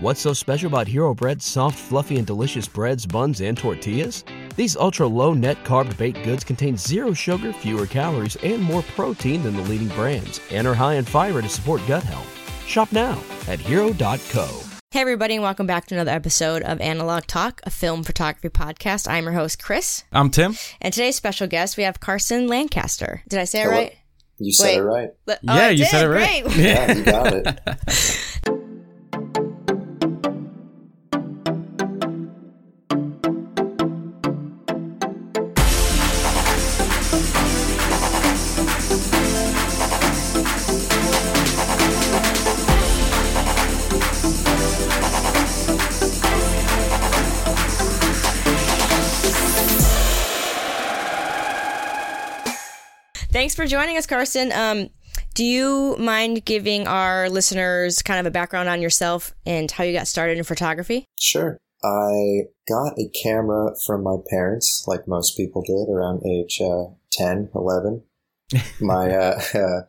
What's so special about Hero Bread's soft, fluffy, and delicious breads, buns, and tortillas? These ultra low net carb baked goods contain zero sugar, fewer calories, and more protein than the leading brands, and are high in fiber to support gut health. Shop now at hero.co. Hey, everybody, and welcome back to another episode of Analog Talk, a film photography podcast. I'm your host, Chris. I'm Tim. And today's special guest, we have Carson Lancaster. Did I say it Hello. right? You said Wait. it right. Le- oh, Yeah, I you did. said it right. Great. Yeah, you got it. for joining us, Carson. Um, do you mind giving our listeners kind of a background on yourself and how you got started in photography? Sure. I got a camera from my parents, like most people did, around age uh, 10, 11. my uh,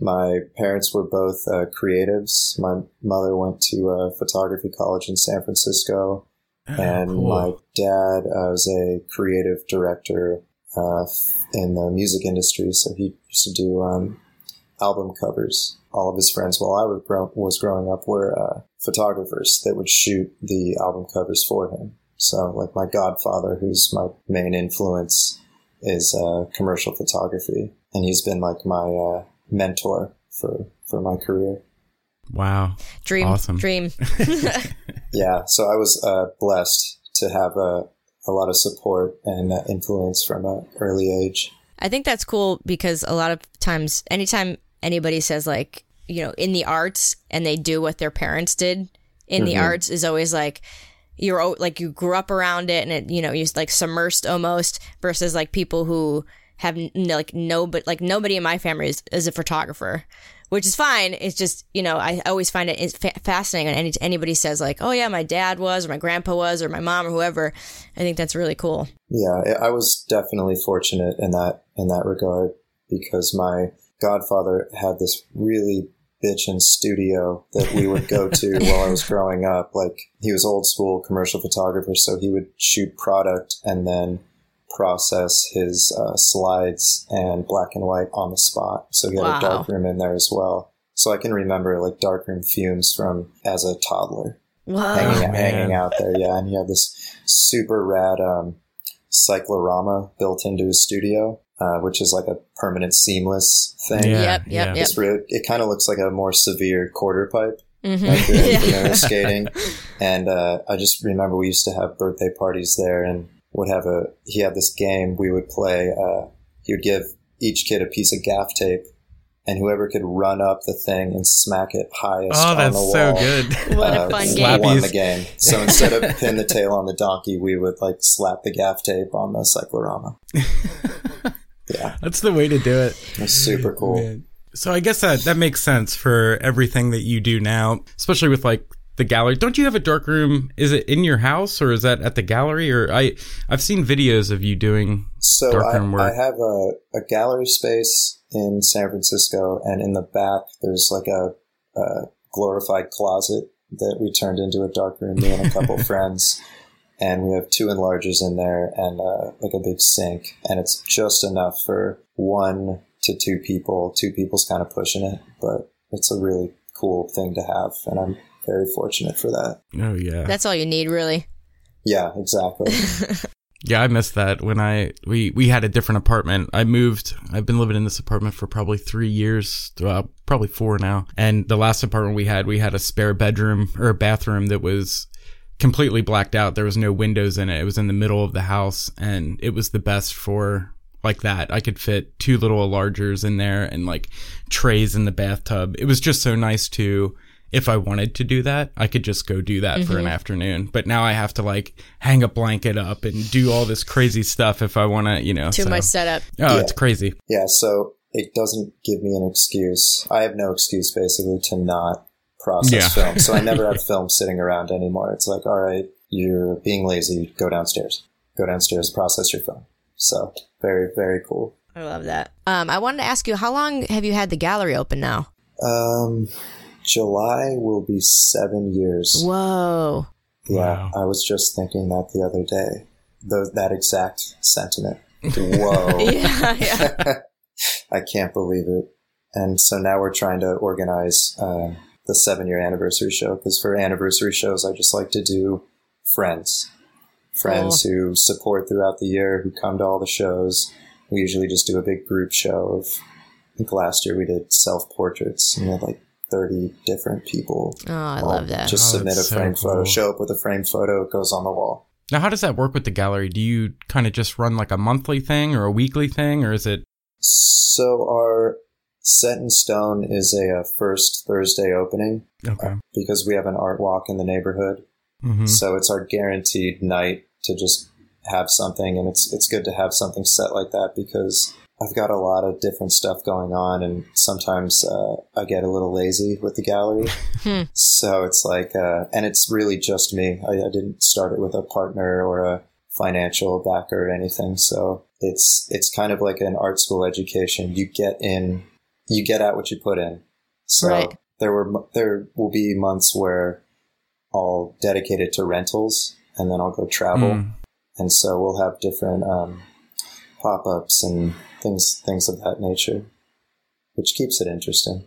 my parents were both uh, creatives. My mother went to uh, photography college in San Francisco, and cool. my dad uh, was a creative director uh, in the music industry. So he used to do um, album covers. All of his friends, while I was, grow- was growing up, were uh, photographers that would shoot the album covers for him. So, like my godfather, who's my main influence, is uh, commercial photography, and he's been like my uh, mentor for for my career. Wow. Dream. Awesome. Dream. Yeah, so I was uh, blessed to have a, a lot of support and uh, influence from an early age. I think that's cool because a lot of times, anytime anybody says like, you know, in the arts and they do what their parents did in the arts is always like, you're like, you grew up around it and it, you know, you're like submersed almost versus like people who have like no, but like nobody in my family is, is a photographer. Which is fine. It's just you know I always find it fascinating when any, anybody says like, "Oh yeah, my dad was, or my grandpa was, or my mom, or whoever." I think that's really cool. Yeah, I I was definitely fortunate in that in that regard because my godfather had this really bitchin' studio that we would go to while I was growing up. Like he was old school commercial photographer, so he would shoot product and then process his uh, slides and black and white on the spot. So he had Wow. a dark room in there as well. So I can remember like dark room fumes from as a toddler Wow. hanging, man. hanging out there. Yeah, and he had this super rad um, cyclorama built into his studio, uh, which is like a permanent seamless thing. Yeah, Yep, yep, yep. It's it kind of looks like a more severe quarter pipe Mhm. like you're, Yeah. you're skating. And uh, I just remember we used to have birthday parties there, and would have a. He had this game we would play. Uh, he would give each kid a piece of gaff tape, and whoever could run up the thing and smack it highest Oh, on that's the wall. so good. What a uh, fun game. Won the game. So instead of pin the tail on the donkey, we would like slap the gaff tape on the cyclorama. Yeah, That's the way to do it. it's super cool. Man. So I guess that that makes sense for everything that you do now, especially with like the gallery. Don't you have a dark room? Is it in your house or is that at the gallery? Or I I've seen videos of you doing. So I, Darkroom work. I have a, a gallery space in San Francisco, and in the back there's like a, a glorified closet that we turned into a dark room. Me and a couple friends, and we have two enlargers in there and uh, like a big sink, and it's just enough for one to two people. Two people's kind of pushing it, but it's a really cool thing to have, and I'm very fortunate for that. Oh yeah, That's all you need, really. Yeah, exactly. yeah. I missed that when I we we had a different apartment. I moved. I've been living in this apartment for probably three years, uh, probably four now. And the last apartment we had, we had a spare bedroom or a bathroom that was completely blacked out. There was no windows in it. It was in the middle of the house, and it was the best for like that. I could fit two little enlargers in there and like trays in the bathtub. It was just so nice to if I wanted to do that, I could just go do that for an afternoon. But now I have to like hang a blanket up and do all this crazy stuff if I want to, you know. Too so- much setup. Oh, Yeah. it's crazy. Yeah, so it doesn't give me an excuse. I have no excuse basically to not process Yeah. film. So I never have film sitting around anymore. It's like, all right, you're being lazy, go downstairs. Go downstairs, process your film. So very, very cool. I love that. Um, I wanted to ask you, how long have you had the gallery open now? Um, July will be seven years. Whoa. Yeah, Wow. I was just thinking that the other day. Tho- that exact sentiment. Whoa. Yeah, yeah. I can't believe it. And so now we're trying to organize uh, the seven year anniversary show because for anniversary shows, I just like to do friends. Friends who support throughout the year, who come to all the shows. We usually just do a big group show of, I think last year we did self portraits and we had like 30 different people. Oh, I all love that. Just Oh, submit a that's so framed photo, show up with a framed photo, it goes on the wall. Now, how does that work with the gallery? Do you kind of just run like a monthly thing or a weekly thing, or is it? So our set in stone is a, uh first Thursday opening Okay. because we have an art walk in the neighborhood. hmm So it's our guaranteed night to just have something, and it's it's good to have something set like that because I've got a lot of different stuff going on, and sometimes uh, I get a little lazy with the gallery. Hmm. So it's like, uh, and it's really just me. I, I didn't start it with a partner or a financial backer or anything. So it's it's kind of like an art school education. You get in, you get out what you put in. So Right. there were there will be months where I'll dedicate it to rentals, and then I'll go travel, Mm. and so we'll have different um, pop ups and things things of that nature, which keeps it interesting.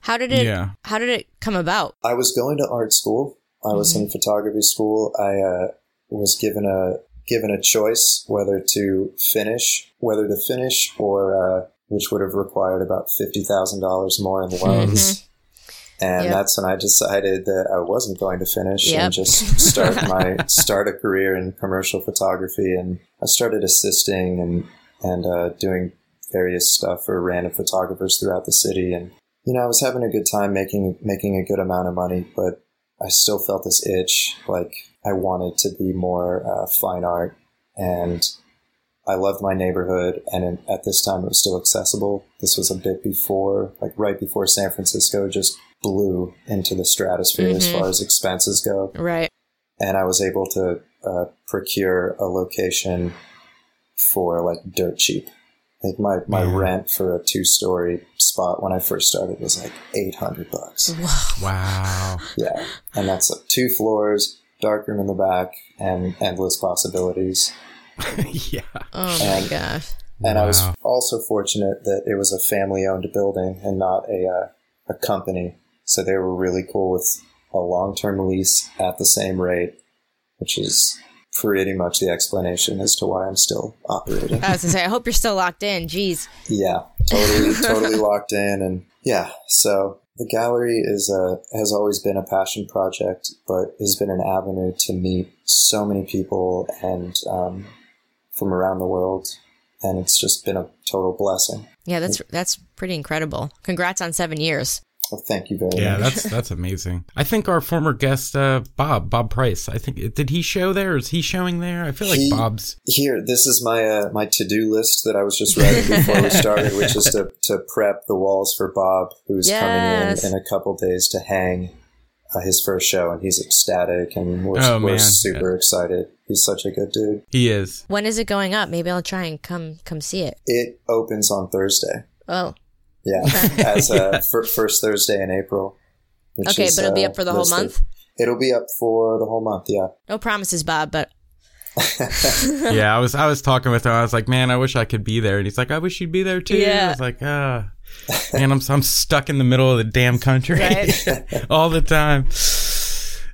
How did it Yeah. how did it come about? I was going to art school. I was in photography school. I uh, was given a given a choice whether to finish, whether to finish, or uh, which would have required about fifty thousand dollars more in loans. And Yep. that's when I decided that I wasn't going to finish Yep. and just start my start a career in commercial photography. And I started assisting and and uh, doing various stuff for random photographers throughout the city. And you know, I was having a good time making making a good amount of money, but I still felt this itch, like I wanted to be more uh, fine art, and I loved my neighborhood. And in, at this time, it was still accessible. This was a bit before, like right before San Francisco just blew into the stratosphere as Mhm. far as expenses go Right. and I was able to uh, procure a location for like dirt cheap. Like my, my Yeah. rent for a two story spot when I first started was like eight hundred bucks. Wow. Yeah, and that's like two floors, dark room in the back, and endless possibilities. yeah. Oh my And- gosh. And I was also fortunate that it was a family owned building and not a uh, a company, so they were really cool with a long term lease at the same rate, which is pretty much the explanation as to why I'm still operating. I was gonna say, I hope you're still locked in. Jeez. yeah, totally, totally locked in, and yeah. So the gallery is a has always been a passion project, but has been an avenue to meet so many people and um, from around the world, and it's just been a total blessing. Yeah, that's that's pretty incredible. Congrats on seven years. Well, thank you very Yeah, much. Yeah, that's that's amazing. I think our former guest, uh, Bob, Bob Price. I think did he show there? Is he showing there? I feel like He- Bob's. Here, this is my uh, my to do list that I was just writing before we started, which is to, to prep the walls for Bob, who's Yes. coming in in a couple days to hang uh, his first show, and he's ecstatic, and we're, Oh, we're man. super excited. He's such a good dude. He is. When is it going up? Maybe I'll try and come come see it. It opens on Thursday. Oh, Yeah, as a fir- first Thursday in April. okay, is, but it'll be uh, up for the whole month. Thur- It'll be up for the whole month. Yeah. No promises, Bob, but yeah, I was I was talking with him. I was like, man, I wish I could be there. And he's like, I wish you'd be there too. Yeah. I was like, ah, man, I'm I'm stuck in the middle of the damn country Right. all the time.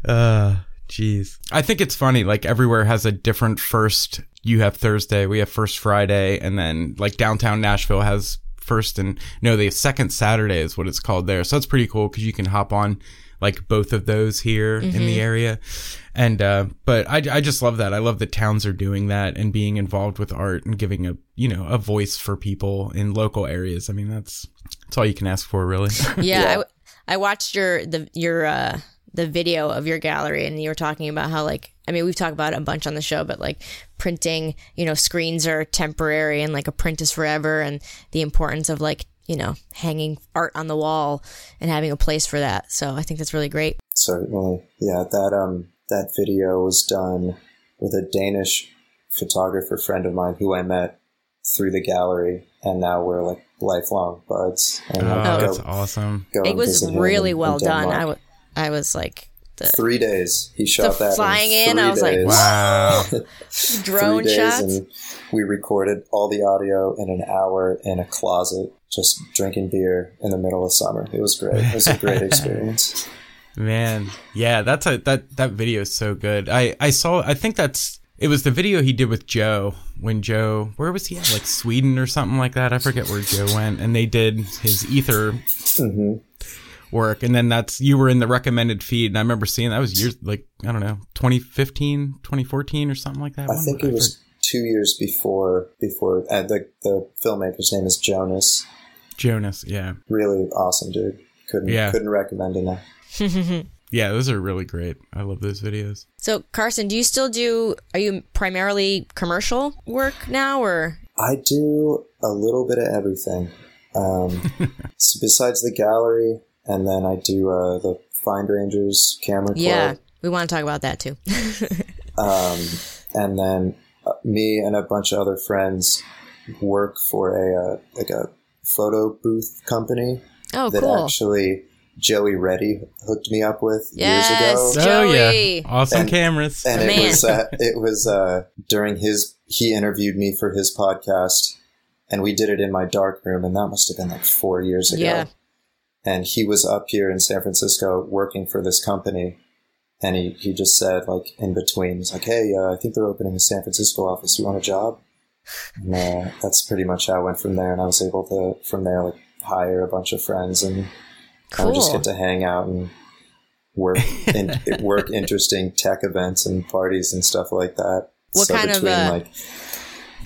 Uh, jeez. I think it's funny. Like everywhere has a different first. You have Thursday. We have first Friday, and then like downtown Nashville has first and no, the second Saturday is what it's called there. So that's pretty cool because you can hop on like both of those here in the area. And, uh, but I, I just love that. I love that towns are doing that and being involved with art and giving a, you know, a voice for people in local areas. I mean, that's, that's all you can ask for, really. yeah, Yeah. I, I watched your the your uh the video of your gallery and you were talking about how like I mean we've talked about it a bunch on the show but like printing you know screens are temporary and like a print is forever and the importance of like you know hanging art on the wall and having a place for that so I think that's really great Certainly, yeah. That um that video was done with a Danish photographer friend of mine who I met through the gallery, and now we're like lifelong buds. And Oh, I that's awesome. go it was really in- in well done. Denmark. I, w- I was like the three days. He shot The that flying in, in, I three was like. Wow. drone three days, shots. we recorded all the audio in an hour in a closet, just drinking beer in the middle of summer. It was great. It was a great experience. Man, yeah, that's a that that video is so good. I I saw. I think that's it was the video he did with Joe when Joe where was he at like Sweden or something like that. I forget where Joe went, and they did his ether hmm work, and then that's you were in the recommended feed, and I remember seeing that was years like I don't know 2015, 2014 or something like that. I think it was two years before. Before uh, the the filmmaker's name is Jonas. Jonas. Yeah, Really awesome dude. Couldn't Yeah. couldn't recommend enough. yeah, those are really great. I love those videos. so Carson, do you still do? Are you primarily commercial work now, or I do a little bit of everything. Um, so besides the gallery, and then I do uh, the Find Rangers Camera Club. yeah? We want to talk about that too. Um, and then uh, me and a bunch of other friends work for a uh, like a photo booth company oh, that cool. actually Joey Reddy hooked me up with Yes. years ago. Joey. Oh yeah, awesome And- cameras. And it was uh, it was uh, during his he interviewed me for his podcast, and we did it in my dark room, and that must have been like four years ago. Yeah. And he was up here in San Francisco working for this company, and he, he just said like in between, he's like, "Hey, uh, I think they're opening a San Francisco office. You want a job?" And uh, that's pretty much how I went from there, and I was able to from there like hire a bunch of friends and I would just get to hang out and work in, work interesting tech events and parties and stuff like that. What kind of, uh, like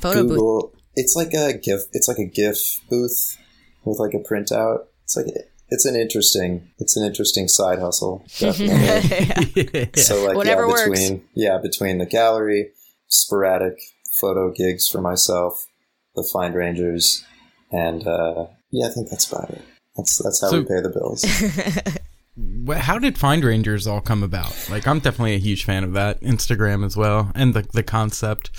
Photo booth. Google? It's like a GIF. It's like a GIF booth with like a printout. It's like it's an interesting. It's an interesting side hustle. Definitely. So like Whatever yeah, works. between yeah between the gallery, sporadic photo gigs for myself, the Find Rangers, and uh, yeah, I think that's about it. That's that's how So- we pay the bills. How did Find Rangers all come about? Like, I'm definitely a huge fan of that Instagram as well, and the the concept.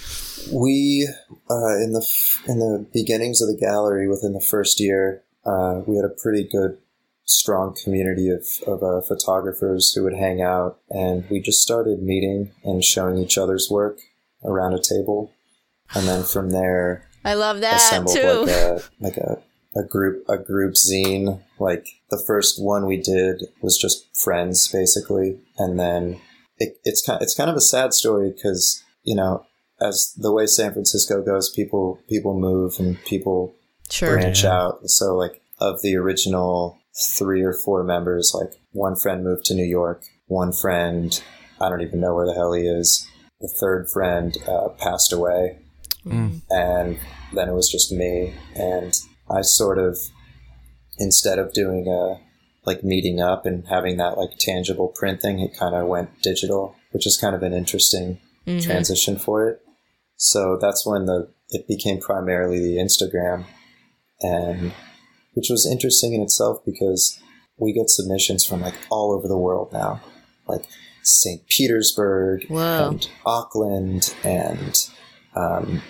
We uh, in the in the beginnings of the gallery within the first year, uh, we had a pretty good, strong community of of uh, photographers who would hang out, and we just started meeting and showing each other's work around a table, and then from there I love that assembled too. like a like a, a group a group zine. Like the first one we did was just friends basically, and then it, it's kind it's kind of a sad story because you know as the way San Francisco goes, people people move and people sure. branch Yeah. out. So like of the original three or four members, like one friend moved to New York, one friend I don't even know where the hell he is. The third friend uh, passed away, Mm. and then it was just me. And I sort of, instead of doing a like meeting up and having that like tangible print thing, it kind of went digital, which is kind of an interesting Mhm. transition for it. So that's when the it became primarily the Instagram, and which was interesting in itself because we get submissions from like all over the world now, like St. Petersburg Whoa. and Auckland and um,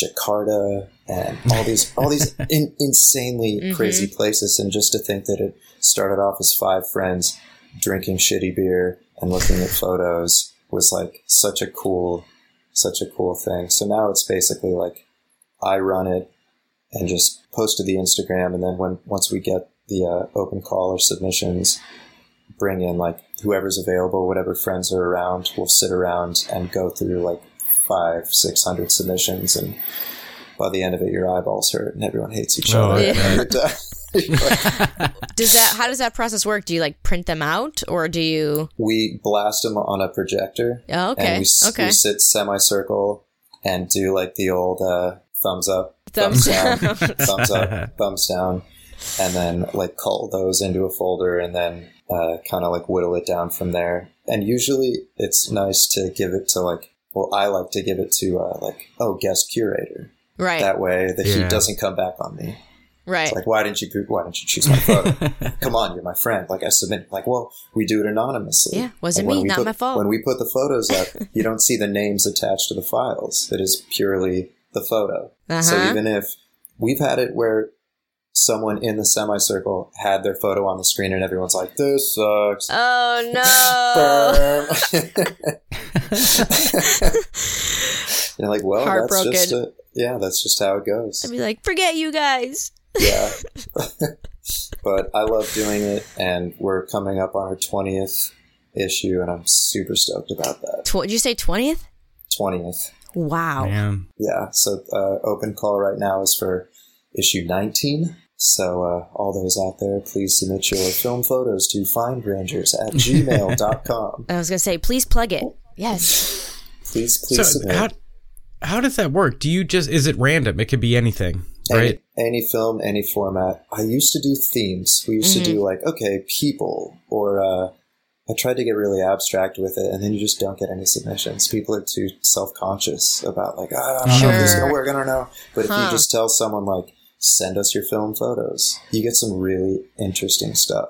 Jakarta and all these all these in, insanely Mhm. crazy places. And just to think that it started off as five friends drinking shitty beer and looking at photos was like such a cool such a cool thing. So now it's basically like I run it and just post to the Instagram, and then when once we get the uh, open call or submissions, bring in like whoever's available, whatever friends are around. We'll sit around and go through like five, six hundred submissions, and by the end of it, your eyeballs hurt and everyone hates each Oh, other. yeah. And you're. Does that? How does that process work? Do you like print them out, or do you? we blast them on a projector. Oh, okay. And we, s- okay. we sit semicircle and do like the old uh, thumbs up, Thumbs down, down. thumbs up, thumbs down, and then like cull those into a folder and then uh, kind of like whittle it down from there. And usually it's nice to give it to like, well, I like to give it to uh, like, oh, guest curator. right. That way the Yeah. heat doesn't come back on me. right. It's like, why didn't you, why didn't you choose my photo? Come on, you're my friend. Like I submit, like, well, we do it anonymously. Yeah, wasn't me, not put- my fault. When we put the photos up, you don't see the names attached to the files. It is purely the photo. So Uh-huh. even if we've had it where someone in the semicircle had their photo on the screen and everyone's like, "This sucks." Oh no. You're like, well, that's just a, yeah, that's just how it goes. I'd be like, forget you guys. yeah. but I love doing it, and we're coming up on our twentieth issue, and I'm super stoked about that. Tw- did you say twentieth? Twentieth. Wow. Man. Yeah. So uh, open call right now is for issue nineteen. So uh, all those out there, please submit your film photos to findrangers at gmail.com. I was gonna say, please plug it. Yes. Please, please So submit. how how does that work? Do you just is it random? It could be anything, right? Any, any film, any format. I used to do themes. We used to do like, okay, people, or uh, I tried to get really abstract with it, and then you just don't get any submissions. People are too self conscious about like, ah, I don't know if this is Sure. gonna work. I don't know. But if you just tell someone like, send us your film photos, you get some really interesting stuff.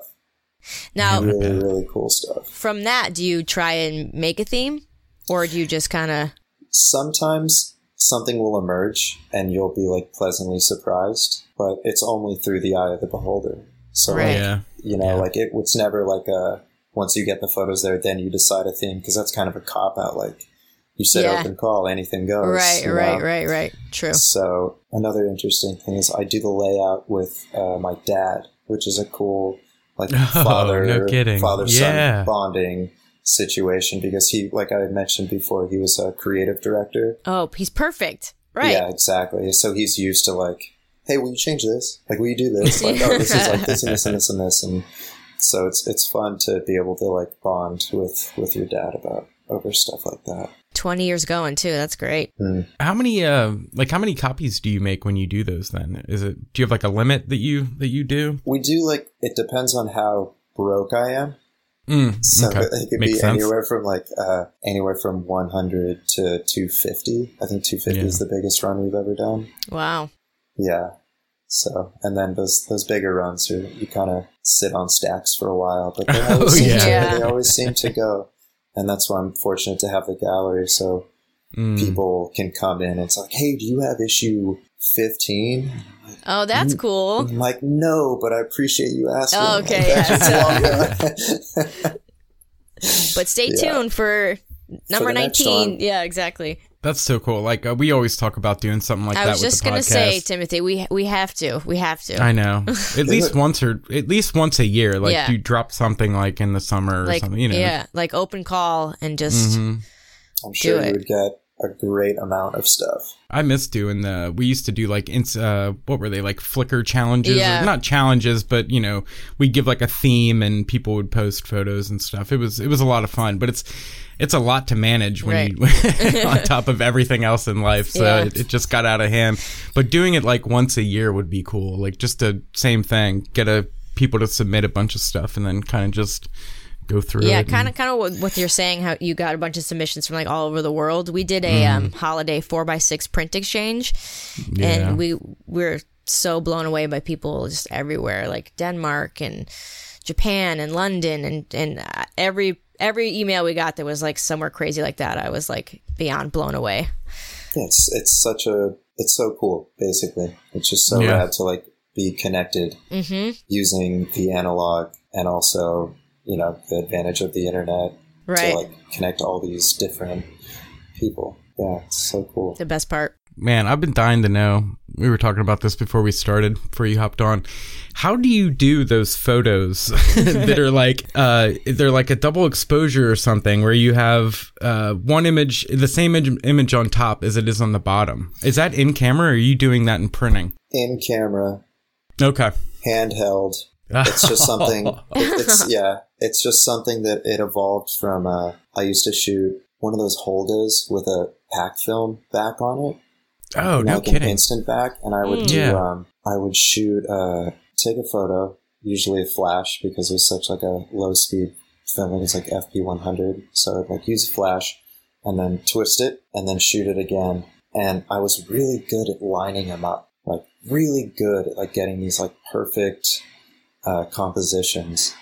Now, Really, really cool stuff. from that, do you try and make a theme, or do you just kind of? sometimes something will emerge and you'll be like pleasantly surprised, but it's only through the eye of the beholder. So, Right. like, Yeah. you know, Yeah. like it, it's never like a once you get the photos there, then you decide a theme because that's kind of a cop out. Like you said, Yeah. open call, anything goes. Right, right, know? right, right. True. So another interesting thing is I do the layout with uh, my dad, which is a cool like Oh, father no kidding. father son Yeah. bonding situation because he like I mentioned before he was a creative director. Oh, he's perfect. Right. Yeah, exactly. So he's used to like, hey, will you change this? Like, will you do this? Like, oh, this is like this and this and this and this, and so it's it's fun to be able to like bond with with your dad about over stuff like that. Twenty years going too. That's great. How many uh like how many copies do you make when you do those then? Is it do you have like a limit that you that you do? We do like it depends on how broke I am. Mm, So okay. it could Makes be sense. anywhere from like uh, anywhere from 100 to 250. I think 250 is the biggest run we've ever done. Wow. Yeah. So and then those those bigger runs are you kind of sit on stacks for a while, but they always, Oh, seem, yeah. to, Yeah. they always seem to go. And that's why I'm fortunate to have the gallery, so Mm. people can come in. and It's like, hey, do you have issue 15? Oh, that's Mm. cool. I'm like, no, but I appreciate you asking. Oh, okay, yeah, that's so- long- But stay Yeah. tuned for number the next nineteen. Yeah, exactly. That's so cool. Like uh, we always talk about doing something like I that I was with just the gonna podcast. say, Timothy, we we have to. We have to. I know. At least once or at least once a year, like Yeah. you drop something like in the summer or like something. You know. yeah, like open call and just Mhm. I'm sure it. you would get a great amount of stuff. I miss doing the. We used to do like ins. Uh, what were they like? Flickr challenges? Yeah. Or not challenges, but you know, we give like a theme and people would post photos and stuff. It was it was a lot of fun, but it's it's a lot to manage when you on top of everything else in life. So Yeah. it, it just got out of hand. But doing it like once a year would be cool. Like just the same thing. Get a people to submit a bunch of stuff and then kind of just go through yeah, kind of kind of what, what you're saying. How you got a bunch of submissions from like all over the world. We did a um, holiday four by six print exchange, Yeah. and we we're so blown away by people just everywhere, like Denmark and Japan and London, and and uh, every every email we got that was like somewhere crazy like that. I was like beyond blown away. Yeah, it's it's such a it's so cool. Basically, it's just so Yeah. rad to like be connected hmm using the analog and also you know the advantage of the internet Right. to like connect all these different people. Yeah, it's so cool. the best part. Man, I've been dying to know. We were talking about this before we started, before you hopped on. How do you do those photos that are like uh they're like a double exposure or something where you have uh one image the same image, image on top as it is on the bottom? Is that in camera or are you doing that in printing? In camera, Okay. handheld. It's just something. it- it's yeah. It's just something that it evolved from. Uh, I used to shoot one of those Holgas with a pack film back on it. Oh, no like an kidding. instant back, and I would Mm. do. Yeah. Um, I would shoot. Uh, take a photo, usually a flash, because it was such like a low speed film. It was like FP one hundred, so I'd like use a flash, and then twist it, and then shoot it again. And I was really good at lining them up, like really good at like getting these like perfect uh, compositions.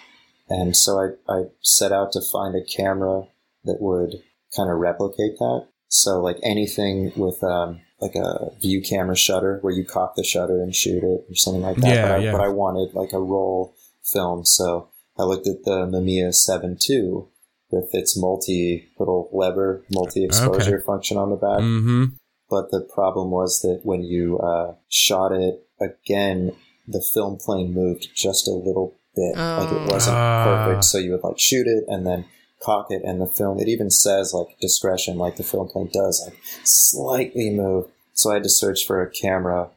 And so I, I set out to find a camera that would kind of replicate that. So like anything with um, like a view camera shutter where you cock the shutter and shoot it or something like that. Yeah, but, I, yeah. but I wanted like a roll film, so I looked at the Mamiya 7 II with its multi little lever, multi exposure function on the back. Mm-hmm. But the problem was that when you uh, shot it again, the film plane moved just a little bit. Like it wasn't Ah. perfect. So you would like shoot it and then cock it and the film it even says like discretion like the film plane does like slightly move. So I had to search for a camera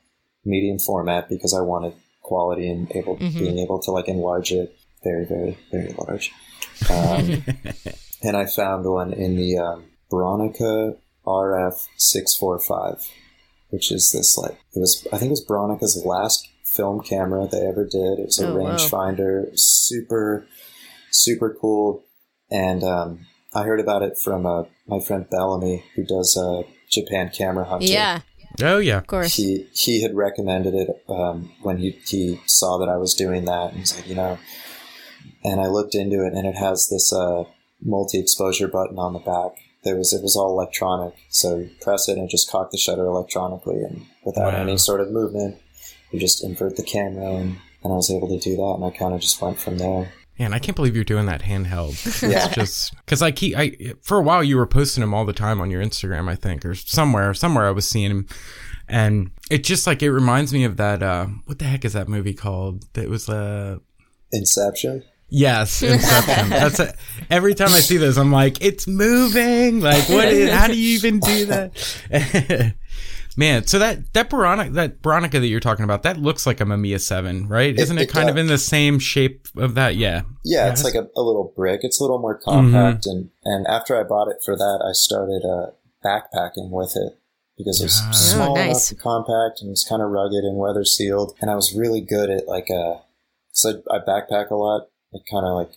medium format because I wanted quality and able Mhm. being able to like enlarge it very, very, very large. Um, and I found one in the um, Bronica RF six four five, which is this like it was I think it was Bronica's last film camera they ever did. It was a Oh, rangefinder, It was super super cool, and um, I heard about it from uh, my friend Bellamy who does uh, Japan camera hunting. Yeah, Oh yeah. of course. He he had recommended it um, when he he saw that I was doing that, and he's like, you know, and I looked into it, and it has this uh, multi-exposure button on the back. There was it was all electronic, so you press it and it just cocked the shutter electronically, and without Wow. any sort of movement, you just invert the camera, and, and I was able to do that, and I kind of just went from there. Man, I can't believe you're doing that handheld. Yeah. It's just because I keep I for a while you were posting them all the time on your Instagram, I think, or somewhere. Somewhere I was seeing him, and it just like it reminds me of that. uh What the heck is that movie called? That was uh Inception. Yes, Inception. That's it. Every time I see this, I'm like, it's moving. Like, what? Is, how do you even do that? Man, so that that Bronica that Bronica that you're talking about, that looks like a Mamiya Seven, right? It- Isn't it, it kind of in the same shape of that? Yeah. Yeah, it's Yes. like a, a little brick. It's a little more compact, and and after I bought it for that, I started uh, backpacking with it because it's was Ah. small Oh, nice. enough and compact, and it's kind of rugged and weather sealed. And I was really good at like uh, so I backpack a lot. It kind of like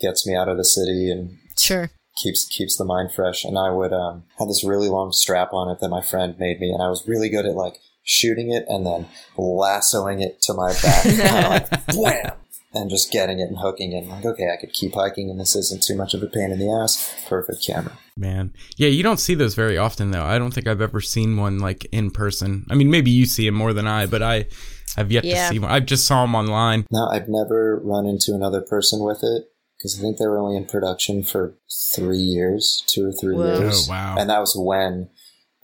gets me out of the city and Sure. Keeps keeps the mind fresh. And I would um, have this really long strap on it that my friend made me, and I was really good at like shooting it and then lassoing it to my back, kind of like wham, and just getting it and hooking it. And Like, okay, I could keep hiking, and this isn't too much of a pain in the ass. Perfect camera. Man. Yeah, you don't see those very often though. I don't think I've ever seen one like in person. I mean, maybe you see them more than I, but I I've yet Yeah. to see one. I just saw them online. Now, I've never run into another person with it because I think they were only in production for three years, two or three Whoa. years. Oh, wow. And that was when,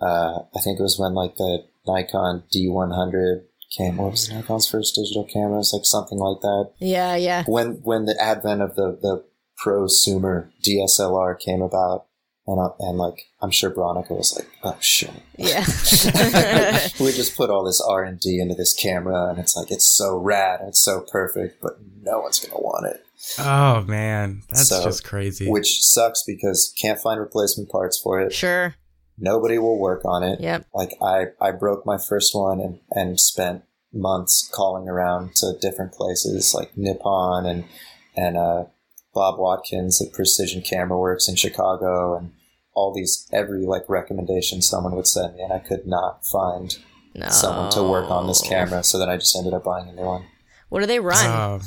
uh, I think it was when like the Nikon D100 came. What was Nikon's first digital camera? It was like something like that. Yeah, yeah. When when the advent of the the prosumer DSLR came about, and uh, and like I'm sure Bronica was like, oh shit. Yeah. we just put all this R and D into this camera, and it's like it's so rad, and it's so perfect, but no one's gonna want it. Oh man, that's So, just crazy. Which sucks because can't find replacement parts for it. sure. Nobody will work on it. Yep. Like I, I broke my first one and, and spent months calling around to different places like Nippon and and uh, Bob Watkins at Precision Camera Works in Chicago and all these every like recommendation someone would send me and I could not find No. someone to work on this camera so then I just ended up buying a new one. What do they run Um,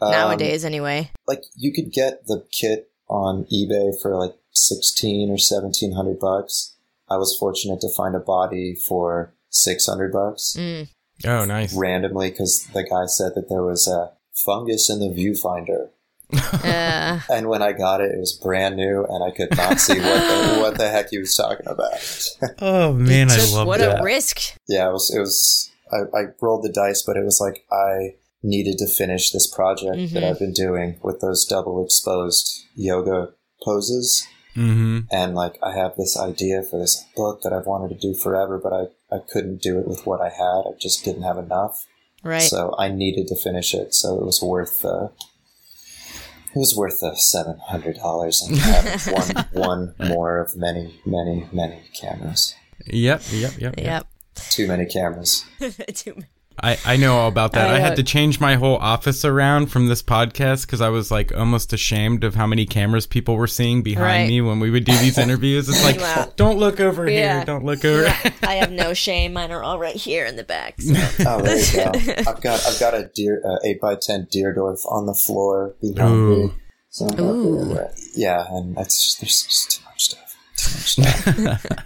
nowadays? Anyway. like you could get the kit on eBay for like sixteen or seventeen hundred bucks. I was fortunate to find a body for six hundred bucks Mm. oh, nice. randomly because the guy said that there was a fungus in the viewfinder. Uh, And when I got it, it was brand new, and I could not see what the, what the heck he was talking about. Oh man, I just love what that. a risk. yeah, it was. It was. I, I rolled the dice, but it was like I needed to finish this project that Mhm. I've been doing with those double exposed yoga poses. hmm and like I have this idea for this book that I've wanted to do forever, but I, I couldn't do it with what I had. I just didn't have enough. Right. So I needed to finish it. So it was worth uh, it was worth the seven hundred dollars and having one one more of many many many cameras. Yep, yep, yep, yep. yep. Too many cameras. Too- I, I know all about that. I I, had to change my whole office around from this podcast because I was like almost ashamed of how many cameras people were seeing behind Right. me when we would do these interviews. It's like, Wow. don't look over Yeah. here, don't look over. I have no shame. Mine are all right here in the back. So. Oh, there you go. I've got I've got a deer uh, eight by ten Deardorff on the floor behind Ooh. me. So Ooh. happy with that. yeah, and that's just, there's just too much stuff. Too much stuff.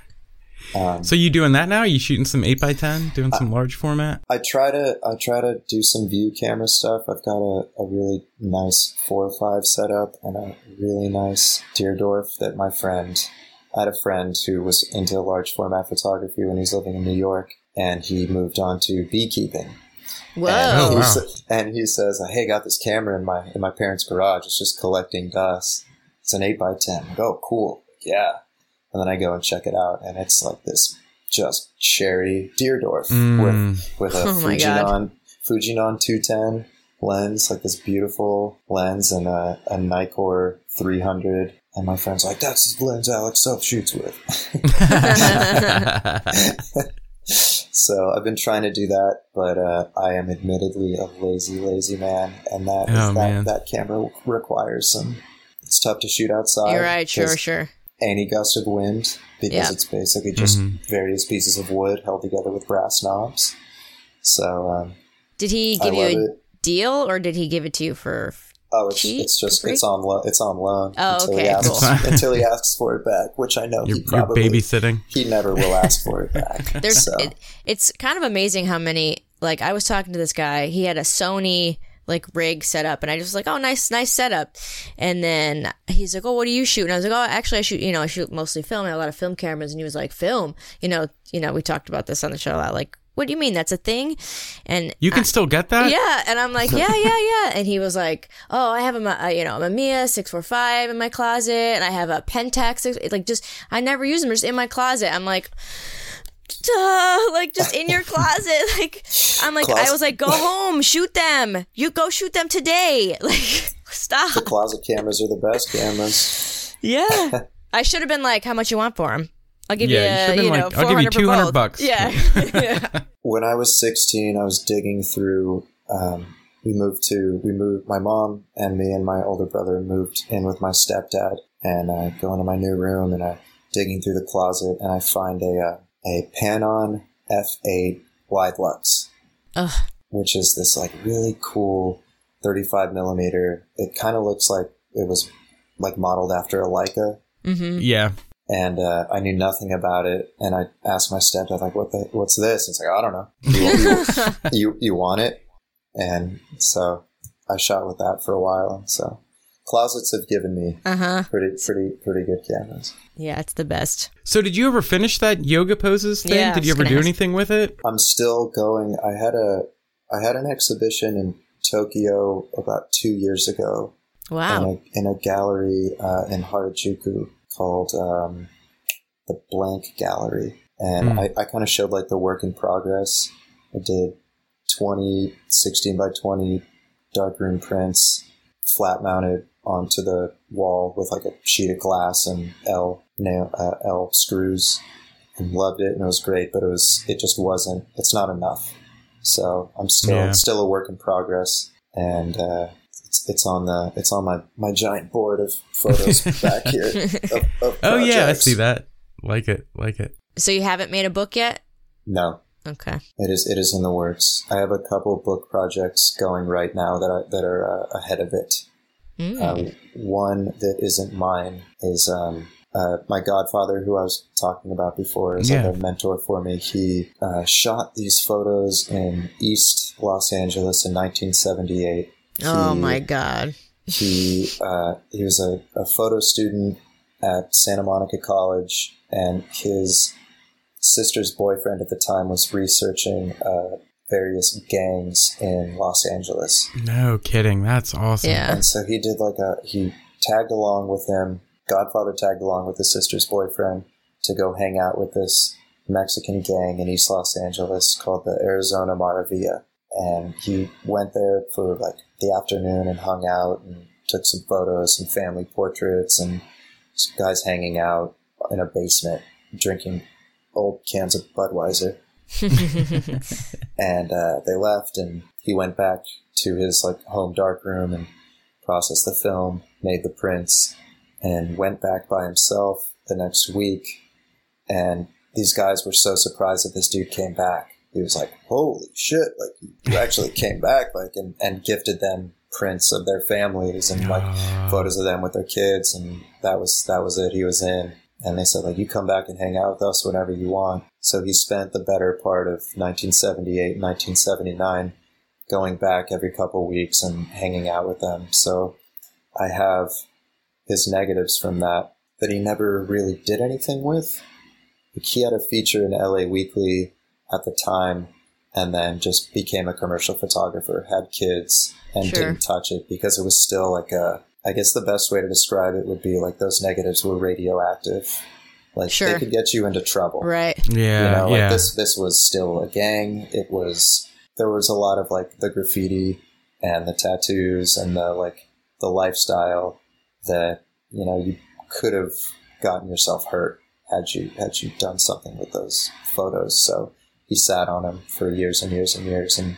Um, So you doing that now? Are You shooting some eight x ten, doing some large format? I try to I try to do some view camera stuff. I've got a, a really nice four or five setup and a really nice Deardorff that my friend I had a friend who was into large format photography when he was living in New York and he moved on to beekeeping. Whoa. And, Oh, he, wow. and he says, "Hey, I got this camera in my in my parents' garage. It's just collecting dust. It's an eight by ten. Go, oh, cool, yeah." And then I go and check it out, and it's like this just cherry Deardorff Mm. with with a Oh. Fujinon Fujinon two ten lens, like this beautiful lens, and a, a Nikkor three hundred. And my friend's like, "That's the lens Alec Soth shoots with." So I've been trying to do that, but uh, I am admittedly a lazy, lazy man, and that is- Oh, that, man. that camera requires some. It's tough to shoot outside. You're right. Sure, 'cause sure. Any gust of wind, because Yeah. it's basically just Mhm. various pieces of wood held together with brass knobs. So um, Did he I give you a it. deal or did he give it to you for? Oh, it's, cheap it's just it's on lo- it's on loan Oh, until okay, he asks cool. until he asks for it back, which I know You're, he you're probably babysitting. he never will ask for it back. There's. so. It, it's kind of amazing how many. Like I was talking to this guy. He had a Sony like rig set up, and I just was like, oh, nice, nice setup. And then he's like, oh, what do you shoot? And I was like, oh, actually, I shoot. You know, I shoot mostly film. I have a lot of film cameras. And he was like, film. You know, you know, we talked about this on the show a lot. Like, what do you mean? That's a thing? And You can still get that? Yeah, and I'm like, yeah, yeah, yeah. And he was like, oh, I have a, Ma- uh, you know, a Mamiya six four five in my closet, and I have a Pentax. Like, just I never use them, just in my closet. I'm like, like just in your closet. Like, I'm like, I was like, go home, shoot them. You go shoot them today. Like, stop. the closet cameras are the best cameras. Yeah, I should have been like, how much you want for them? I'll give Yeah, you you, you, know, like, I'll give you 400 200 bucks. Yeah. yeah. when I was 16, I was digging through. Um, we moved to we moved. My mom and me and my older brother moved in with my stepdad, and I go into my new room and I digging through the closet and I find a uh, a Panon F8 Widelux, Ugh. which is this like really cool 35 millimeter. It kind of looks like it was like modeled after a Leica Mm-hmm. Yeah. and uh, I knew nothing about it. And I asked my stepdad, like, "What the? What's this?" It's like, "I don't know. You, you you want it?" And so I shot with that for a while. So closets have given me Uh huh. pretty pretty pretty good cameras. Yeah, it's the best. So did you ever finish that yoga poses thing? Yeah, did you ever do ask. anything with it? I'm still going. I had a I had an exhibition in Tokyo about two years ago Wow. in a, in a gallery uh, in Harajuku called um, the Blank Gallery, and Hmm. I, I kind of showed like the work in progress. I did 20, 16 by 20 darkroom prints, flat mounted onto the wall with like a sheet of glass and L nail uh, L screws, and loved it, and it was great. But it was it just wasn't. It's not enough. So I'm still Yeah. it's still a work in progress, and uh, it's, it's on the it's on my my giant board of photos back here. Of, of Oh yeah, I see that. Like it, like it. So you haven't made a book yet? No, Okay. it is it is in the works. I have a couple book projects going right now that are that are uh, ahead of it. Mm. Um, one that isn't mine is um, uh, my godfather, who I was talking about before, is Yeah. like a mentor for me. He uh, shot these photos in East Los Angeles in 1978. oh my god. he uh, he was a, a photo student at Santa Monica College, and his sister's boyfriend at the time was researching uh, various gangs in Los Angeles, No kidding. That's awesome. Yeah. and so he did like a he tagged along with them. Godfather tagged along with his sister's boyfriend to go hang out with this Mexican gang in East Los Angeles called the Arizona Maravilla. And he went there for like the afternoon and hung out and took some photos, some family portraits, and some guys hanging out in a basement drinking old cans of Budweiser. and uh, they left, and he went back to his like home dark room and processed the film, made the prints, and went back by himself the next week. And these guys were so surprised that this dude came back. He was like, "Holy shit! Like you actually came back!" Like and, and gifted them prints of their families and like Ah. photos of them with their kids, and that was that was it. He was in, and they said like you come back and hang out with us whenever you want. So he spent the better part of 1978, 1979 going back every couple weeks and hanging out with them. So I have his negatives from that that he never really did anything with. Like he had a feature in LA Weekly at the time and then just became a commercial photographer, had kids, and Sure. didn't touch it because it was still like a. I guess the best way to describe it would be like those negatives were radioactive. Like Sure. they could get you into trouble. Right. Yeah, You know, like yeah. this this was still a gang. It was there was a lot of like the graffiti and the tattoos and the like the lifestyle that, you know, you could have gotten yourself hurt had you had you done something with those photos. So he sat on them for years and years and years and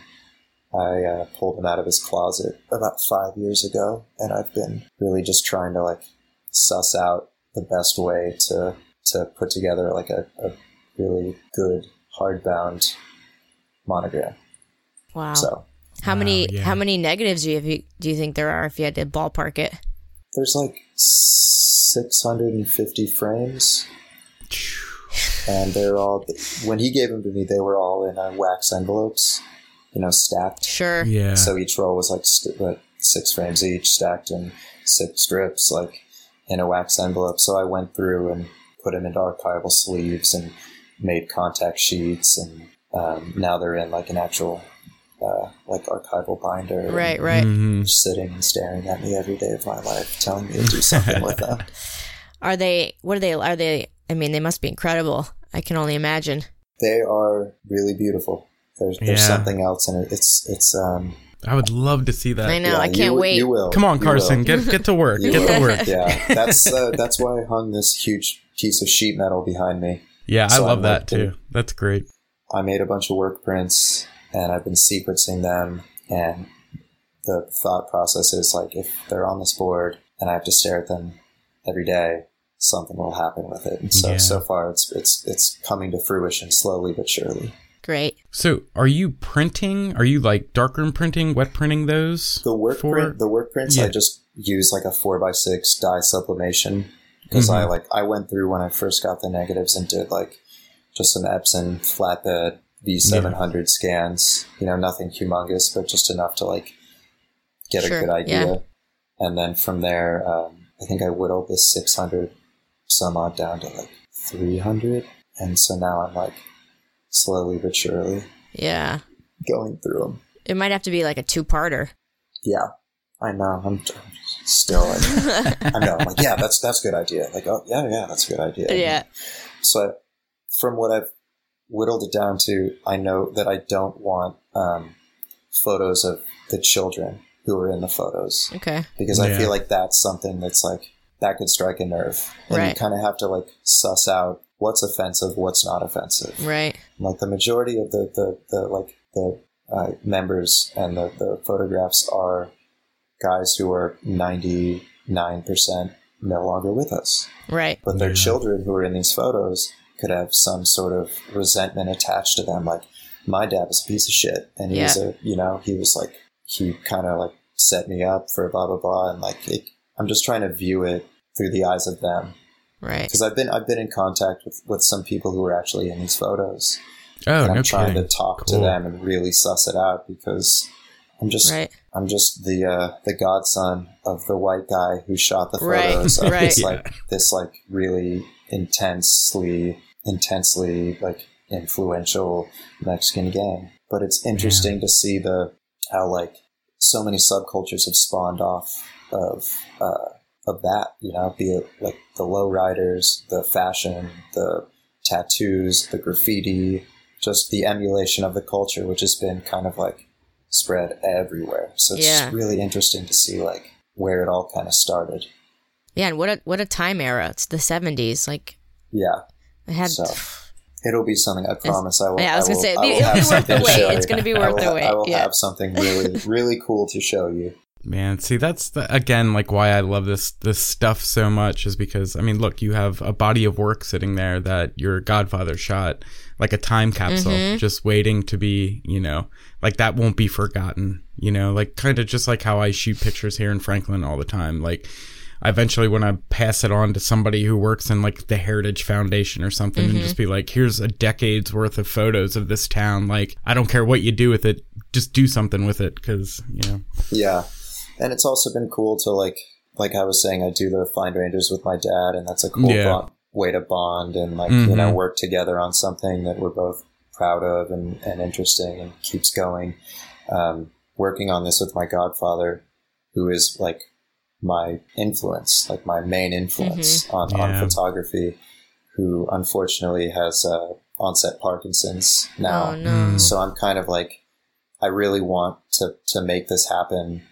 I uh, pulled him out of his closet about five years ago, and I've been really just trying to like suss out the best way to to put together like a, a really good hardbound monograph. Wow. So how many yeah. how many negatives do you do you think there are if you had to ballpark it? there's like 650 frames, and they're all when he gave them to me, they were all in uh, wax envelopes, you know, stacked. Sure. Yeah. So each roll was like, st- like six frames each, stacked in six strips, like in a wax envelope. So I went through and put them into archival sleeves and made contact sheets, and um, now they're in like an actual uh, like archival binder. and Right, right. Mhm. Sitting and staring at me every day of my life, telling me to do something with them. Are they what are they are they I mean they must be incredible. I can only imagine. They are really beautiful. There's, there's Yeah. something else in it. It's it's um. I would love to see that. I know, yeah, I can't w- wait. You will. Come on, Carson, get get to work. You Get to work. Yeah, that's uh, that's why I hung this huge piece of sheet metal behind me. Yeah, I love I'm that like, too. That's great. I made a bunch of work prints and I've been sequencing them. And the thought process is like, if they're on this board and I have to stare at them every day, something will happen with it. And so Yeah. so far, it's it's it's coming to fruition slowly but surely. Great. So, are you printing? Are you like darkroom printing, wet printing those? The work for- print, the work prints, Yeah. I just use like a four by six dye sublimation because I Mhm. like I went through when I first got the negatives and did like just some Epson flatbed V700 scans. You know, nothing humongous, but just enough to like get Sure, a good idea. yeah. And then from there, um, I think I whittled this 600 some odd down to like 300, and so now I'm like slowly but surely Yeah. going through them. It might have to be like a two parter. Yeah, I know. I'm still like, I know. I'm like, yeah, that's that's a good idea. Like, oh yeah, yeah, that's a good idea. Yeah. So I, from what I've whittled it down to, I know that I don't want um, photos of the children who are in the photos Okay. because I feel like that's something that's like that could strike a nerve, and you kind of have to like suss out what's offensive, what's not offensive Right. like the majority of the the, the like the uh, members and the, the photographs are guys who are 99% no longer with us Right. but their Yeah. children who are in these photos could have some sort of resentment attached to them like my dad was a piece of shit and he was a you know he was like he kind of like set me up for blah blah blah and like it, i'm just trying to view it through the eyes of them Right. because i've been i've been in contact with with some people who are actually in these photos Oh, and I'm no trying kidding. to talk to them and really suss it out because I'm just Right. I'm just the uh, the godson of the white guy who shot the Right, photos of right. this like this like really intensely intensely like influential Mexican gang. But it's interesting to see the how like so many subcultures have spawned off of uh, of that. You know, be it like the lowriders, the fashion, the tattoos, the graffiti, just the emulation of the culture, which has been kind of like spread everywhere. So it's Yeah. really interesting to see like where it all kind of started. Yeah, and what a what a time era. It's the seventies. Like Yeah. I had So it'll be something. I promise. I will. Yeah, I was gonna say, I will it'll be worth the wait. It's gonna be worth the wait, I will yeah. have something really, really cool to show you. Man, see that's the, again like why I love this this stuff so much is because I mean, look, you have a body of work sitting there that your godfather shot like a time capsule Mm-hmm. just waiting to be, you know, like that won't be forgotten, you know, like kind of just like how I shoot pictures here in Franklin all the time. Like I eventually want to pass it on to somebody who works in like the Heritage Foundation or something and just be like, here's a decade's worth of photos of this town. Like, I don't care what you do with it, just do something with it because, you know. Yeah, and it's also been cool to like, like I was saying, I do the Find Rangers with my dad, and that's a cool Yeah. bond, way to bond and like you know Mhm. work together on something that we're both proud of and, and interesting and keeps going. Um, working on this with my godfather, who is like my influence, like my main influence on, Yeah. on photography, who unfortunately has uh, onset Parkinson's now. Oh no. So I'm kind of like, I really want to to make this happen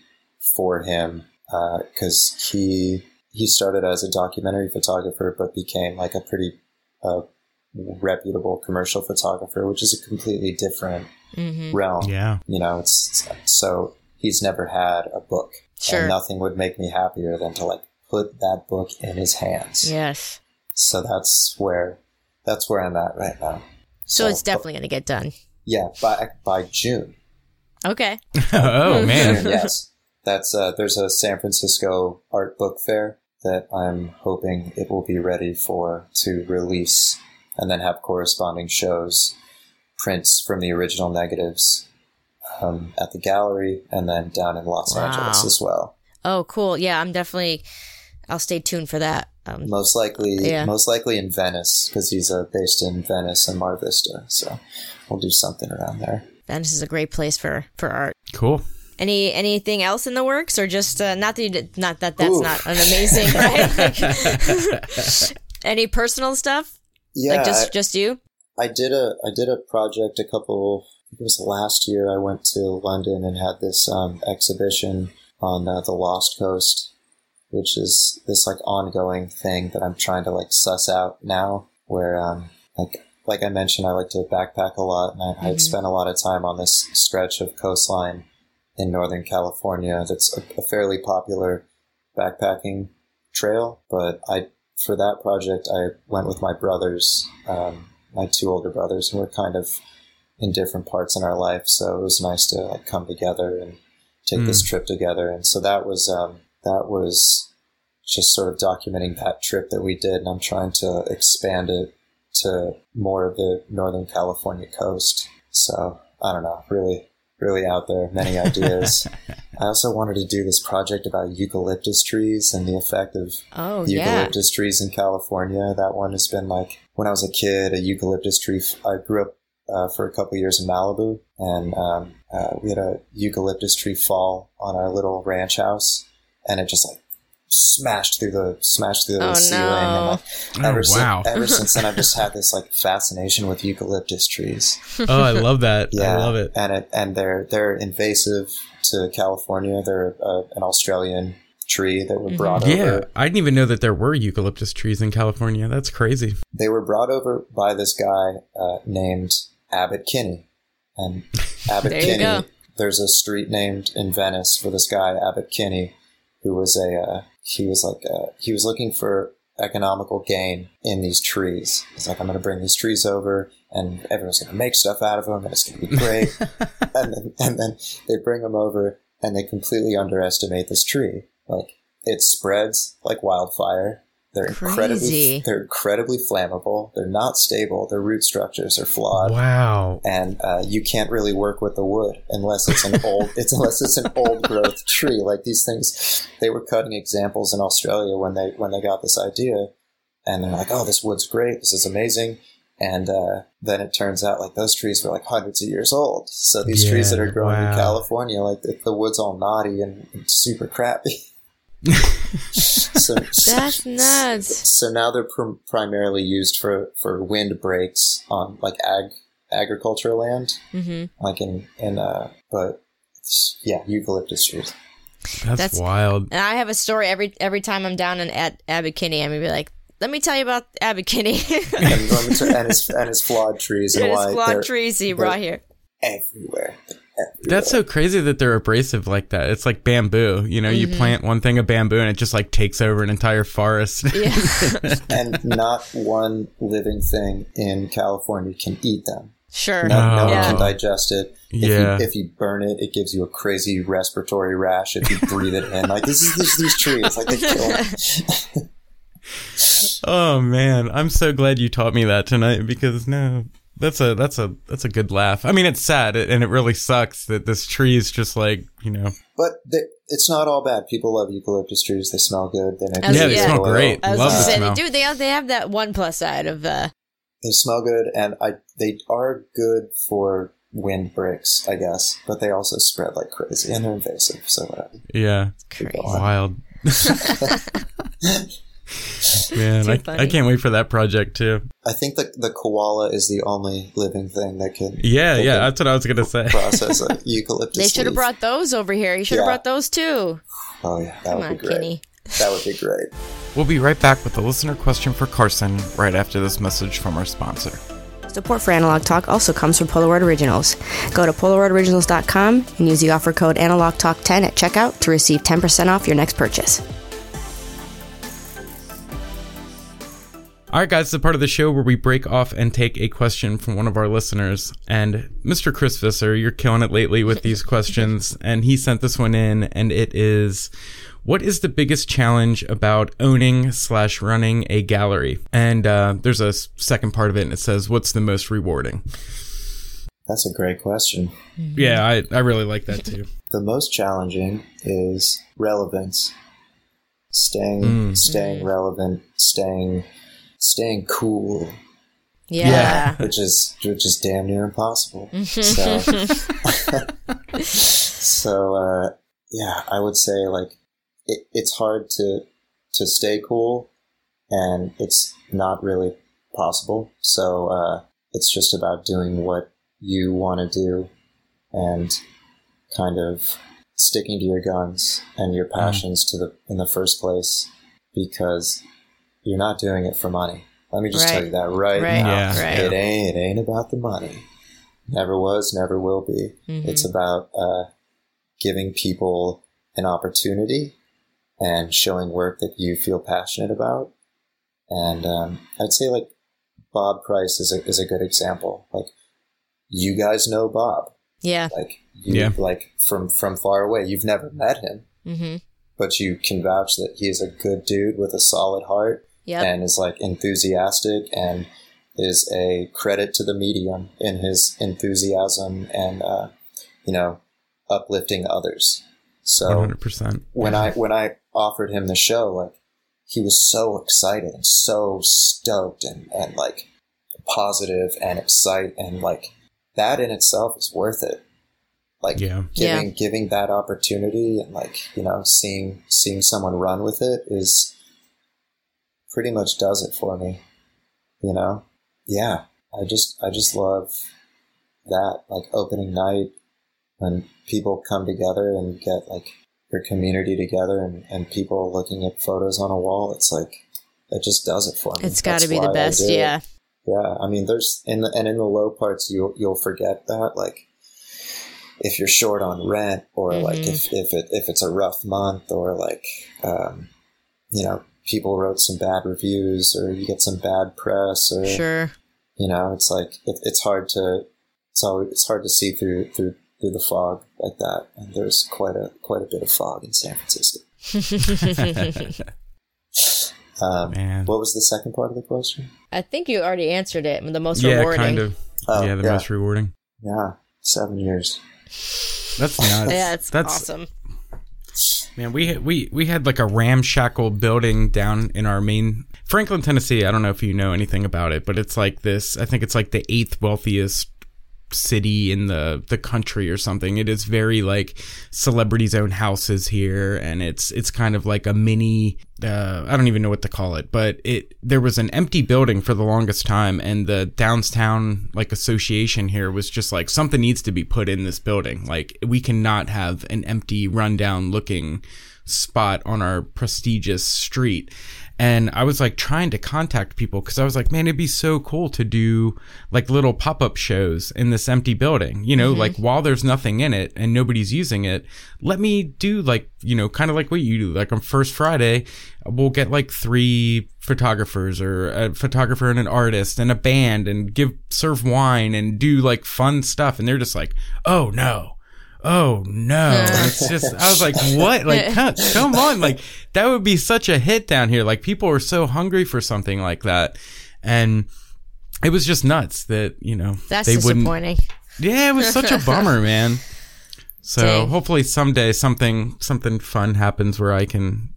for him because he he started as a documentary photographer, but became like a pretty uh, reputable commercial photographer, which is a completely different Mm-hmm. realm. Yeah. You know, it's so he's never had a book, Sure. and nothing would make me happier than to like put that book in his hands. Yes. So that's where that's where I'm at right now. So, it's definitely going to get done. yeah by by June. Okay. oh, man. June, yes, that's uh, there's a San Francisco art book fair that I'm hoping it will be ready for to release, and then have corresponding shows, prints from the original negatives. Um, at the gallery and then down in Los Wow. Angeles as well. Oh, cool. Yeah, I'm definitely. I'll stay tuned for that. Um, Most likely, Yeah. most likely in Venice because he's uh, based in Venice and Mar Vista. So we'll do something around there. Venice is a great place for for art. Cool. Any anything else in the works, or just uh, not that you did, not that that's Oof. not an amazing right? Like, any personal stuff? Yeah, like just I- just you? I did a I did a project a couple. It was last year. I went to London and had this um, exhibition on uh, the Lost Coast, which is this like ongoing thing that I'm trying to like suss out now. Where um, like like I mentioned, I like to backpack a lot, and I, I had Mhm. spent a lot of time on this stretch of coastline in Northern California. That's a, a fairly popular backpacking trail, but I for that project I went with my brothers, um, my two older brothers, and we're kind of in different parts in our life. So it was nice to like come together and take this trip together. And so that was um, that was just sort of documenting that trip that we did, and I'm trying to expand it to more of the Northern California coast. So I don't know, really, really out there, many ideas. I also wanted to do this project about eucalyptus trees and the effect of Oh the yeah. eucalyptus trees in California. That one has been like when I was a kid, a eucalyptus tree. I grew up uh, for a couple years in Malibu, and um, uh, we had a eucalyptus tree fall on our little ranch house, and it just like smashed through the smashed through the Oh, ceiling. And no. like, Oh, ever, wow. since, ever since then, I've just had this like fascination with eucalyptus trees. Oh, I love that. Yeah, I love it. and it and they're they're invasive to California. They're uh, an Australian tree that were Mm-hmm. brought Yeah, over. I didn't even know that there were eucalyptus trees in California. That's crazy. They were brought over by this guy uh, named Abbott Kinney, and Abbott There you Kinney. go. There's a street named in Venice for this guy Abbott Kinney, who was a uh, he was like uh he was looking for economical gain in these trees. He's like, I'm going to bring these trees over, and everyone's going to make stuff out of them, and it's going to be great. and then and then they bring them over, and they completely underestimate this tree. Like it spreads like wildfire. They're incredibly they're incredibly flammable. They're not stable. Their root structures are flawed Wow. and uh, you can't really work with the wood unless it's an old it's unless it's an old growth tree like these things they were cutting examples in australia when they when they got this idea and they're like oh this wood's great this is amazing and uh, then it turns out like those trees were like hundreds of years old so these trees that are growing wow. in california like the, the wood's all knotty and, and super crappy so, That's nuts. so now they're pr- primarily used for, for wind breaks on like ag agricultural land, hmm like in in uh, but it's, yeah, eucalyptus trees. That's, That's- wild. And I have a story every every time I'm down in at Abbott Kinney. I'm gonna be like, let me tell you about Abbott Kinney And, let and his and his flawed trees and and his why flawed they're trees he brought here. everywhere. They're everywhere. That's so crazy that they're abrasive like that. It's like bamboo. You know, you mm-hmm. plant one thing of bamboo and it just like takes over an entire forest. Yeah. and not one living thing in California can eat them. Sure. No, no one Yeah. can digest it. If, Yeah. you, if you burn it, it gives you a crazy respiratory rash. If you breathe it in, like this is this, these trees, like they kill. Oh man, I'm so glad you taught me that tonight because no, that's a that's a that's a good laugh. I mean, it's sad and it really sucks that this tree is just like you know. But they- it's not all bad. People love eucalyptus trees. They smell good. They make Yeah, Yeah, good they smell oil. great. I was Love the say, smell. they do. They have, they have that one plus side of uh, They smell good, and I they are good for windbreaks, I guess. But they also spread like crazy, and they're invasive. So uh, Yeah, crazy. wild. Man, I. I can't wait for that project too. I think the the koala is the only living thing that can Yeah, yeah, that's what I was gonna say. process a eucalyptus. They should have brought those over here. You should have Yeah. brought those too. Oh yeah, that Come would on, be great. Kenny. That would be great. We'll be right back with a listener question for Carson right after this message from our sponsor. Support for Analog Talk also comes from Polaroid Originals. Go to PolaroidOriginals.com and use the offer code AnalogTalk10 at checkout to receive 10% off your next purchase. All right, guys, the part of the show where we break off and take a question from one of our listeners. And Mr. Chris Visser, you're killing it lately with these questions. And he sent this one in, and it is What is the biggest challenge about owning slash running a gallery? And uh, there's a second part of it, and it says, What's the most rewarding? That's a great question. Yeah, I, I really like that too. The most challenging is relevance. Staying Mm. staying relevant, staying staying cool, Yeah. Yeah. which is which is damn near impossible. so so uh, yeah, I would say like it, it's hard to to stay cool, and it's not really possible. So uh, it's just about doing what you want to do, and kind of sticking to your guns and your passions to the in the first place, because you're not doing it for money. Let me just tell you that right, Right. now. Yeah. Right. It ain't it ain't about the money. Never was, never will be. Mm-hmm. It's about uh, giving people an opportunity and showing work that you feel passionate about. And um, I'd say like Bob Price is a is a good example. Like you guys know Bob, Yeah. like you, Yeah. like from from far away. You've never met him, Mm-hmm. but you can vouch that he is a good dude with a solid heart Yep. and is like enthusiastic and is a credit to the medium in his enthusiasm and uh, you know uplifting others. So 100%. when I when I offered him the show, like he was so excited and so stoked and and like positive and excite and like that in itself is worth it. Like Yeah. giving giving that opportunity and like you know seeing seeing someone run with it is pretty much does it for me you know yeah i just i just love that like opening night when people come together and get like their community together and, and people looking at photos on a wall it's like it just does it for me It's got to be the best. do it. Yeah. Yeah, I mean, there's in the and in the low parts, you'll you'll forget that. Like, if you're short on rent, or like Mhm. if if it if it's a rough month, or like, um, you know, people wrote some bad reviews, or you get some bad press, or Sure. you know, it's like it, it's hard to it's always it's hard to see through through through the fog like that. And there's quite a quite a bit of fog in San Francisco. Um, Man. what was the second part of the question? I think you already answered it. The most Yeah, rewarding. kind of. Oh, yeah, the yeah. most rewarding. Yeah, seven years. That's nuts. Yeah, it's That's awesome. Man, we we we had like a ramshackle building down in our main Franklin, Tennessee. I don't know if you know anything about it, but it's like this. I think it's like the eighth wealthiest city in the the country or something. It is very like celebrities own houses here, and it's it's kind of like a mini. Uh, I don't even know what to call it, but it there was an empty building for the longest time, and the downtown like association here was just like something needs to be put in this building. Like we cannot have an empty, rundown looking spot on our prestigious street. And I was like trying to contact people because I was like, man, it'd be so cool to do like little pop up shows in this empty building, you know, mm-hmm. like while there's nothing in it and nobody's using it, let me do like, you know, kind of like what you do. Like on First Friday, we'll get like three photographers or a photographer and an artist and a band and give, serve wine and do like fun stuff. And they're just like, oh no oh no. It's just i was like what? Like come, come on. Like that would be such a hit down here. Like people are so hungry for something like that. And it was just nuts that you know That's they wouldn't disappointing. yeah it was such a bummer man. So Dang. hopefully someday something something fun happens where i can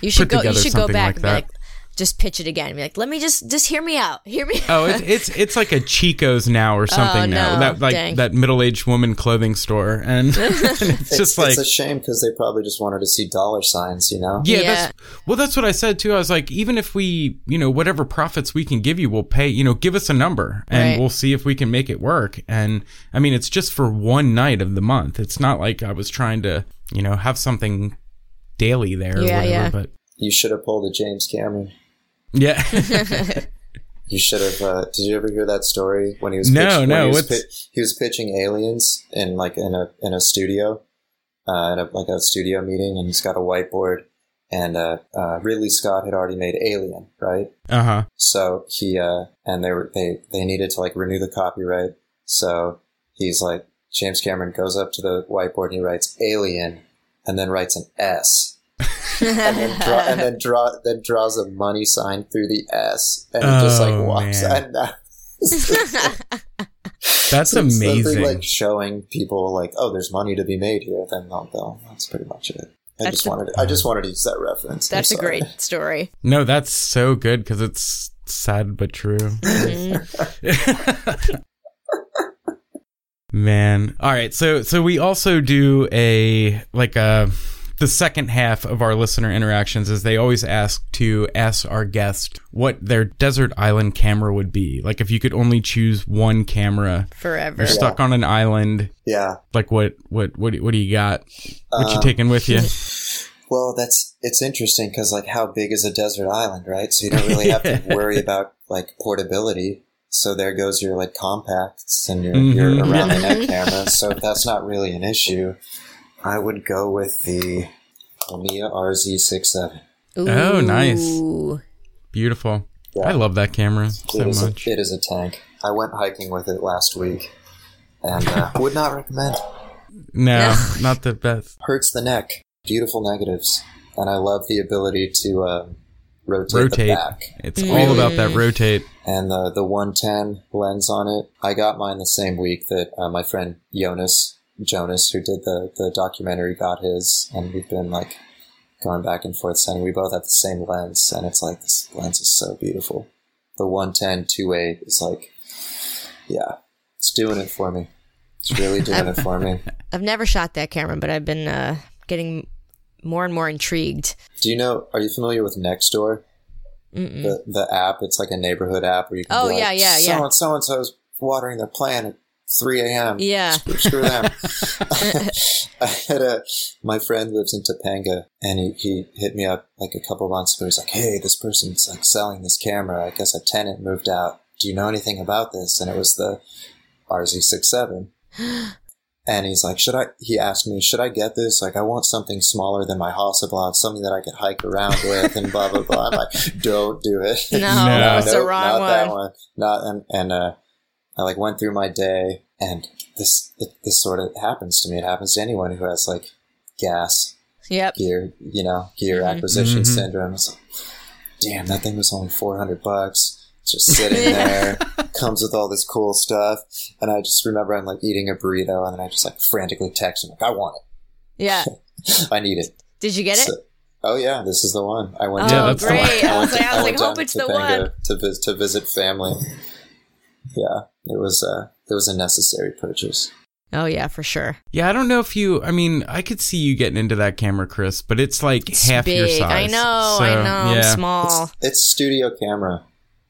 You should go. You should go back like and be that. like, just pitch it again. Be like, let me just just hear me out. Hear me. oh it's it's, it's like a chico's now or oh, something now Oh, no. that like Dang. that middle-aged woman clothing store and it's, It's, just like it's a shame because they probably just wanted to see dollar signs, you know? Yeah, Yeah. that's well. That's what I said too. I was like, even if we, you know, whatever profits we can give you, we'll pay. You know, give us a number, and Right. we'll see if we can make it work. And I mean, it's just for one night of the month. It's not like I was trying to, you know, have something daily there. or Yeah, whatever, yeah. But You should have pulled a James Cameron. Yeah, You should have. Uh, did you ever hear that story when he was? No, pitch- no, He was, what's- he was pitching aliens in like in a in a studio, uh, in a, like a studio meeting, and he's got a whiteboard. And uh, uh, Ridley Scott had already made Alien, right? uh huh. So he uh, and they were they they needed to like renew the copyright. So he's like James Cameron goes up to the whiteboard and he writes Alien, and then writes an S, and then draw and then draw then draws a money sign through the S, and he just like Oh, walks. man. And that, That's So amazing. Like showing people like, oh, there's money to be made here. Then they'll, they'll that's pretty much it. I That's just a- wanted I just wanted to use that reference. That's a great story. no, that's so good because it's sad but true. Mhm. Man. All right. So so we also do a like a the second half of our listener interactions is they always ask to ask our guest what their desert island camera would be. Like if you could only choose one camera, Forever. you're stuck on an island. Yeah. Like what what what do- what do you got? What you Um, taking with you? Well, that's it's interesting because like how big is a desert island, right? So you don't really have to worry about like portability. So there goes your like compacts and your, your Mhm. around the neck camera. So that's not really an issue. I would go with the Mamiya RZ67. Oh, nice. Beautiful. Yeah. I love that camera so it is much. A, it is a tank. I went hiking with it last week, and uh, would not recommend. No, not the best. Hurts the neck. Beautiful negatives, and I love the ability to uh, rotate, the Rotate. back. It's all about that rotate. and the the 110 lens on it. I got mine the same week that uh, my friend Jonas Jonas, who did the the documentary, got his, and we've been like going back and forth saying we both have the same lens, and it's like this lens is so beautiful. The 110 2.8 is like, yeah, it's doing it for me. It's really doing it for me. I've never shot that camera, but I've been uh, getting more and more intrigued. Do you know? Are you familiar with Nextdoor? The the app. It's like a neighborhood app where you can. Oh, be like, yeah, yeah, yeah. So and so and so's watering their plant 3 a.m. Yeah. Screw, screw them. I had a my friend lives in Topanga, and he, he hit me up like a couple months ago. He's like, "Hey, this person's like selling this camera. I guess a tenant moved out. Do you know anything about this?" And it was the RZ67. And he's like, should I, he asked me, should I get this? Like, I want something smaller than my Hasselblad, something that I could hike around with and blah, blah, blah. I'm like, don't do it. No, No. it's the wrong not that one. one. Not, and, and, uh, I like went through my day and this, this sort of happens to me. It happens to anyone who has like gas Yep. gear, you know, gear Mm-hmm. acquisition Mhm. syndrome. It's like, damn, that thing was only 400 bucks. It's Just sitting there, comes with all this cool stuff. And I just remember I'm like eating a burrito and then I just like frantically text him, like, I want it. Yeah. I need it. Did you get it? Oh yeah, this is the one. I went Oh, down that's the great. I was like, I was like, hope to it's the one. To, to visit family. Yeah, it was, a it was a necessary purchase. Oh, yeah, for sure. Yeah, I don't know if you. I mean, I could see you getting into that camera, Chris, but it's like half Big. your size. I know. So, I know. Yeah. I'm small. It's studio camera.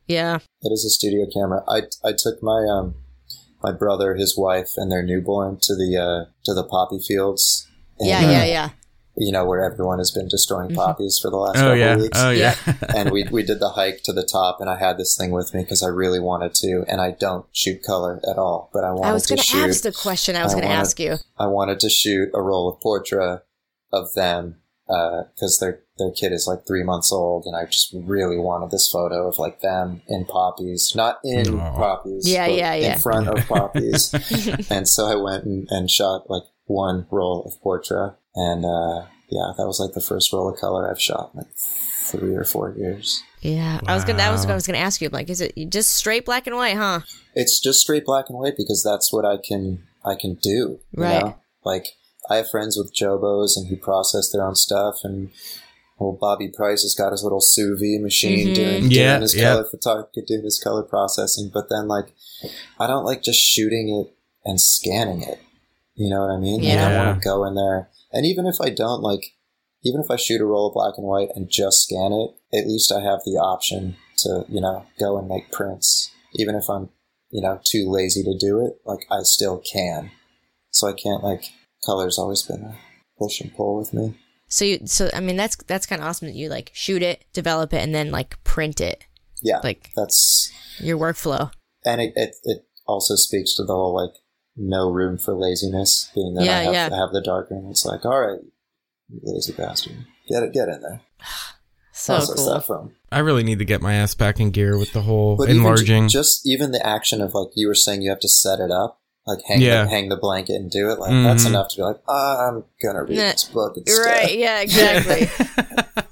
Yeah. It is a studio camera. I I took my um my brother, his wife, and their newborn to the uh to the poppy fields. And, Yeah, uh, yeah, yeah. You know, where everyone has been destroying mm-hmm. poppies for the last Oh couple yeah. weeks. Oh yeah. and we we did the hike to the top, and I had this thing with me because I really wanted to, and I don't shoot color at all, but I wanted I was to going to ask the question I was going to ask you. I wanted to shoot a roll of portrait of them uh, because their their kid is like three months old, and I just really wanted this photo of like them in poppies, not in Aw. poppies, Yeah, but yeah, yeah. in front of poppies. and so I went and, and shot like one roll of portrait, and uh, yeah, that was like the first roll of color I've shot in like three or four years. Yeah, I was gonna. That was what I was gonna ask you. Like, is it just straight black and white, huh? it's just straight black and white because that's what I can I can do. You Right. Know? Like I have friends with Jobos and who process their own stuff and well Bobby Price has got his little sous vide machine Mhm. doing, Yeah, his yeah. color photography, doing his color processing, but then like I don't like just shooting it and scanning it. You know what I mean? Like I Yeah. want to go in there and even if I don't like even if I shoot a roll of black and white and just scan it, at least I have the option to, you know, go and make prints. Even if I'm, you know, too lazy to do it, like I still can. So I can't like color's always been a push and pull with me. So you, so I mean, that's that's kind of awesome that you like shoot it, develop it, and then like print it, Yeah. like that's your workflow. and it, it, it also speaks to the whole like no room for laziness, being that Yeah, I have yeah. to have the dark room. It's like, all right, you lazy bastard. Get it get in there. So Process cool. that phone. I really need to get my ass back in gear with the whole But even enlarging. just even the action of like you were saying, you have to set it up, like hang Yeah. the, hang the blanket and do it. Like that's Mhm. enough to be like, I'm gonna read Nah, this book instead. right. Yeah. Exactly.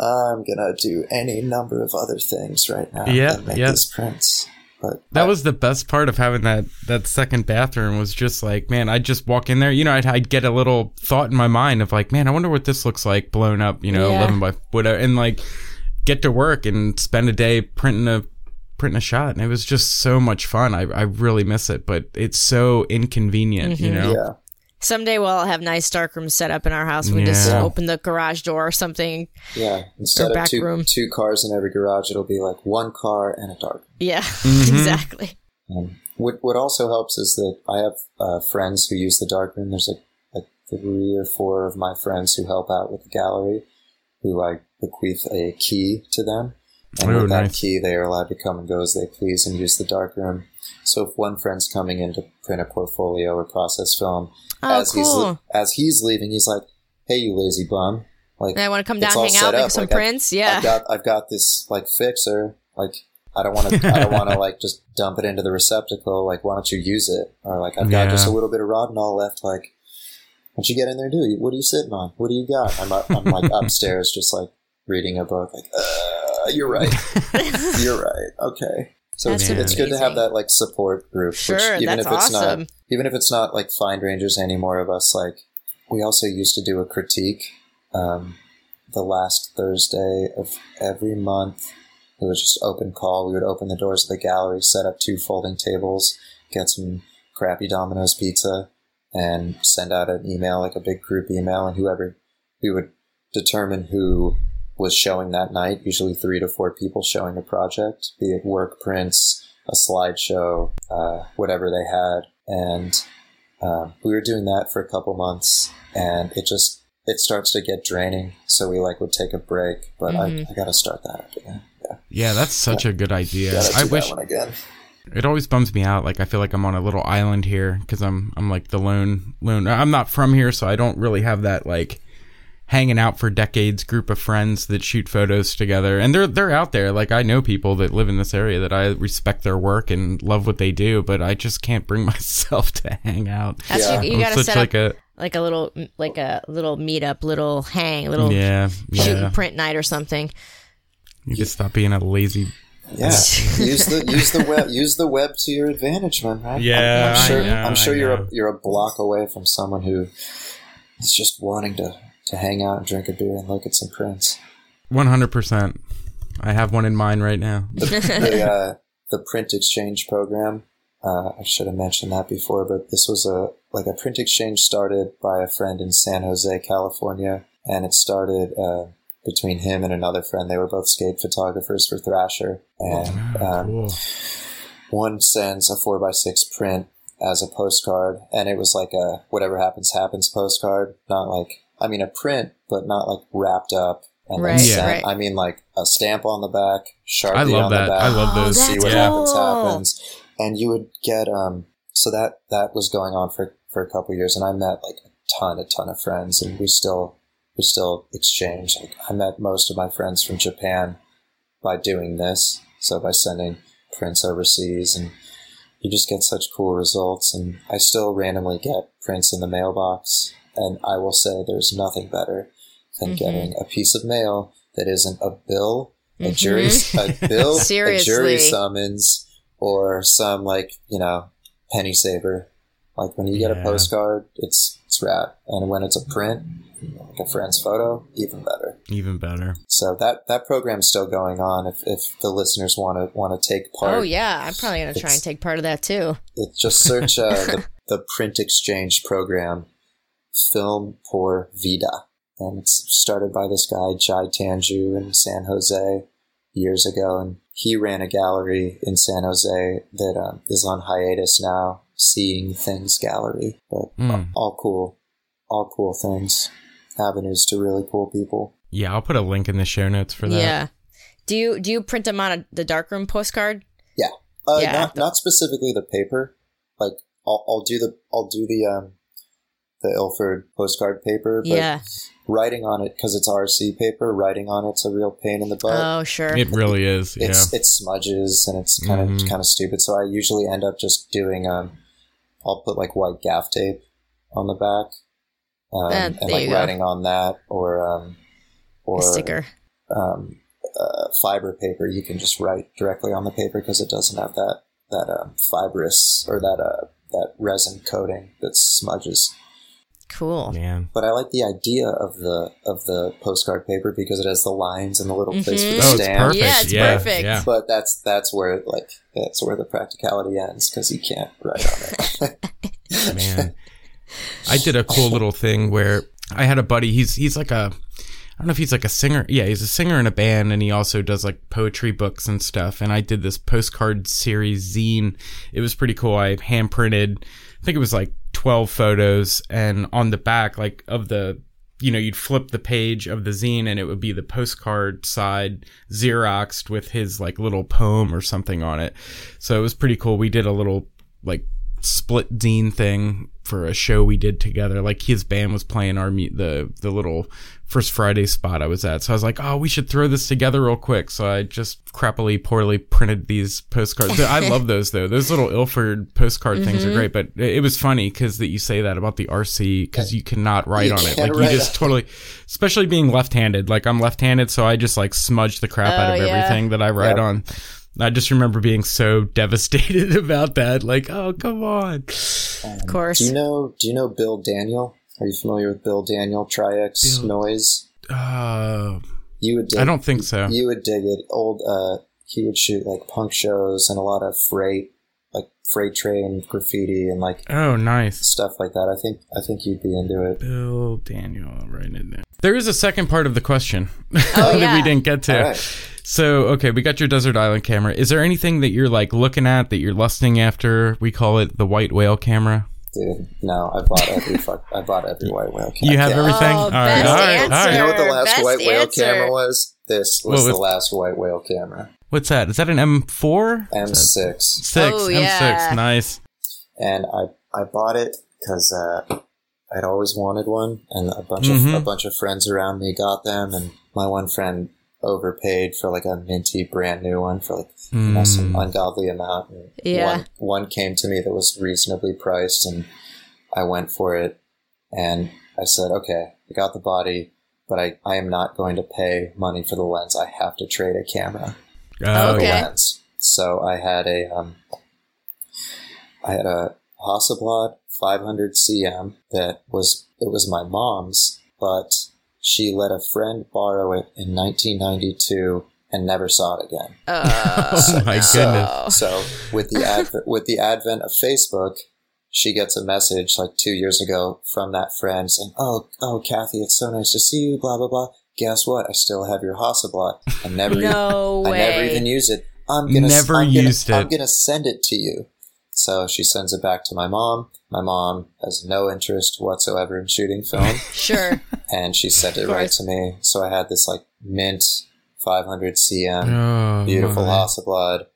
I'm gonna do any number of other things right now. Yeah, and make yeah. these prints. But That I- was the best part of having that that second bathroom was just like, man, I'd just walk in there, you know, I'd, I'd get a little thought in my mind of like, man, I wonder what this looks like blown up, you know, Yeah. 11 by whatever, and like get to work and spend a day printing a printing a shot, and it was just so much fun. I I really miss it, but it's so inconvenient, you Mhm. know. yeah. Someday we'll have nice dark rooms set up in our house. We just open the garage door or something. Yeah, instead of two room. two cars in every garage, it'll be like one car and a dark. Yeah. Mhm. exactly. Um, what what also helps is that I have uh, friends who use the dark room. There's like like three or four of my friends who help out with the gallery, who I bequeath a key to them, and Oh, with that key, they are allowed to come and go as they please and use the dark room. So if one friend's coming in to print a portfolio or process film, Oh, as he's cool. le- as he's leaving, he's like, "Hey, you lazy bum! Like, And I want to come down, all hang out, make up. some Like, I- prints. Yeah. I've got I've got this like fixer. Like I don't want to I don't want to like just dump it into the receptacle. Like why don't you use it? Or like I've got Yeah. just a little bit of Rodinal left. Like why don't you get in there? and Do? What are you sitting on? What do you got? I'm I'm like upstairs, just like reading a book. Like uh, you're right. You're right. Okay. So it's, it's good to have that like support group. Sure, which, even that's if it's awesome. not even if it's not like find rangers anymore of us like we also used to do a critique um, the last thursday of every month it was just open call we would open the doors of the gallery set up two folding tables get some crappy domino's pizza and send out an email like a big group email and whoever we would determine who was showing that night usually three to four people showing a project be it work prints a slideshow, uh, whatever they had, and um, we were doing that for a couple months, and it just it starts to get draining. So we like would take a break, but I, I got to start that up again. Yeah, Yeah, that's such a good idea. got to do I that wish one again. it always bums me out. Like I feel like I'm on a little island here because I'm I'm like the lone lone. I'm not from here, so I don't really have that like hanging out for decades group of friends that shoot photos together. And they're they're out there. Like I know people that live in this area that I respect their work and love what they do, but I just can't bring myself to hang out. That's Yeah. you, you got to set like up a like a little like a little meetup, little hang, little yeah shoot yeah. and print night or something. You just stop being a lazy. Yeah, use the use the web use the web to your advantage, man. Right? Yeah, I'm, I'm sure. I know, I'm sure I you're a, you're a block away from someone who is just wanting to to hang out and drink a beer and look at some prints. One hundred percent. I have one in mind right now. the the, uh, the print exchange program. Uh, I should have mentioned that before, but this was a like a print exchange started by a friend in San Jose, California, and it started uh, between him and another friend. They were both skate photographers for Thrasher, and um, Cool. one sends a four by six print as a postcard, and it was like a whatever happens happens postcard, not like I mean a print, but not like wrapped up and Right, then sent. right. I mean like a stamp on the back, sharpie I love on that. the back. I love those. that's see what yeah. happens happens and you would get um so that that was going on for for a couple years and i met like a ton a ton of friends and we still we still exchange like i met most of my friends from japan by doing this so by sending prints overseas and you just get such cool results and i still randomly get prints in the mailbox and i will say there's nothing better than Mhm. getting a piece of mail that isn't a bill a Mhm. jury a bill a jury summons or some like you know penny saver like when you get Yeah. a postcard it's it's rad and when it's a print like a friend's photo even better Even better. so that that program's still going on if, if the listeners want to want to take part Oh yeah, I'm probably gonna try and take part of that too. it, just search uh, the, the print exchange program film por vida and it's started by this guy jai tanju in san jose years ago and he ran a gallery in san jose that um, is on hiatus now seeing things gallery but Hmm. all cool all cool things avenues to really cool people Yeah, I'll put a link in the show notes for that. Yeah. Do you do you print them on a, the darkroom postcard? Uh, Yeah. not not specifically the paper. Like I'll, I'll do the I'll do the um the Ilford postcard paper. But yeah. Writing on it because it's RC paper. Writing on it's a real pain in the butt. Oh sure. It really is. Yeah. it's it smudges and it's kind of Mhm. kind of stupid. So I usually end up just doing um I'll put like white gaff tape on the back. Um, Uh, and like you go. writing on that or um or a sticker. um, uh, fiber paper, you can just write directly on the paper because it doesn't have that that um, fibrous or that uh, that resin coating that smudges. Cool. Man. But I like the idea of the of the postcard paper because it has the lines and the little place for the mm-hmm. Oh, stamp. perfect. Yeah, it's yeah, perfect. Yeah. But that's that's where like that's where the practicality ends because you can't write on it. man. I did a cool little thing where I had a buddy. He's he's like a I don't know if he's like a singer. Yeah, he's a singer in a band, and he also does like poetry books and stuff. And I did this postcard series zine. It was pretty cool. I hand printed. I think it was like twelve photos, and on the back, like of the you know, you'd flip the page of the zine and it would be the postcard side Xeroxed with his like little poem or something on it. So it was pretty cool. We did a little like split zine thing for a show we did together. Like his band was playing our the the little first Friday spot I was at. So I was like, oh, we should throw this together real quick. So I just crappily poorly printed these postcards. I love those though. Those little Ilford postcard things Mm-hmm. are great. But it it was funny because that you say that about the RC because you cannot write You on it. Like you just totally, especially being left-handed. Like I'm left-handed, so I just like smudge the crap out Oh, of yeah. everything that I write Yep. on. I just remember being so devastated about that. Like, oh, come on. Of course. do you know Do you know Bill Daniel? Are you familiar with Bill Daniel? Tri-X Bill- Noise. Uh, You would. Dig, I don't think so. You would dig it. Old. Uh, he would shoot like punk shows and a lot of freight, like freight train graffiti and like Oh, nice. stuff like that. I think. I think you'd be into it. Bill Daniel, right in there. There is a second part of the question Oh, that yeah. we didn't get to. All right. So, okay, we got your desert island camera. Is there anything that you're like looking at that you're lusting after? We call it the white whale camera. Dude, no, I bought every fuck. I bought every white whale camera. You have everything. Oh, all right, best all right, all You know what the last Best white whale answer. camera was? This was What the last white whale camera. What's that? Is that an M4? M6. Six. Oh, M6. yeah. Nice. and I I bought it because uh, I'd always wanted one, and a bunch Mhm. of a bunch of friends around me got them, and my one friend overpaid for like a minty brand new one for like you know, some Mm. ungodly amount. And Yeah. One, one came to me that was reasonably priced, and I went for it, and I said, okay, I got the body. But I, I am not going to pay money for the lens. I have to trade a camera Oh, Okay. lens. So I had a um, I had a Hasselblad 500 CM that was it was my mom's, but she let a friend borrow it in 1992 and never saw it again. Uh, Oh my So- goodness. So with the advent with the advent of Facebook, she gets a message like two years ago from that friend saying, "Oh, oh, Kathy, it's so nice to see you." Blah blah blah. Guess what? I still have your Hasselblad. I never, no I way. never even use it. I'm gonna Never I'm used gonna, it. I'm gonna send it to you. So she sends it back to my mom. My mom has no interest whatsoever in shooting film, Sure. and she sent it right to me. So I had this like mint 500 cm Oh, beautiful my. Hasselblad,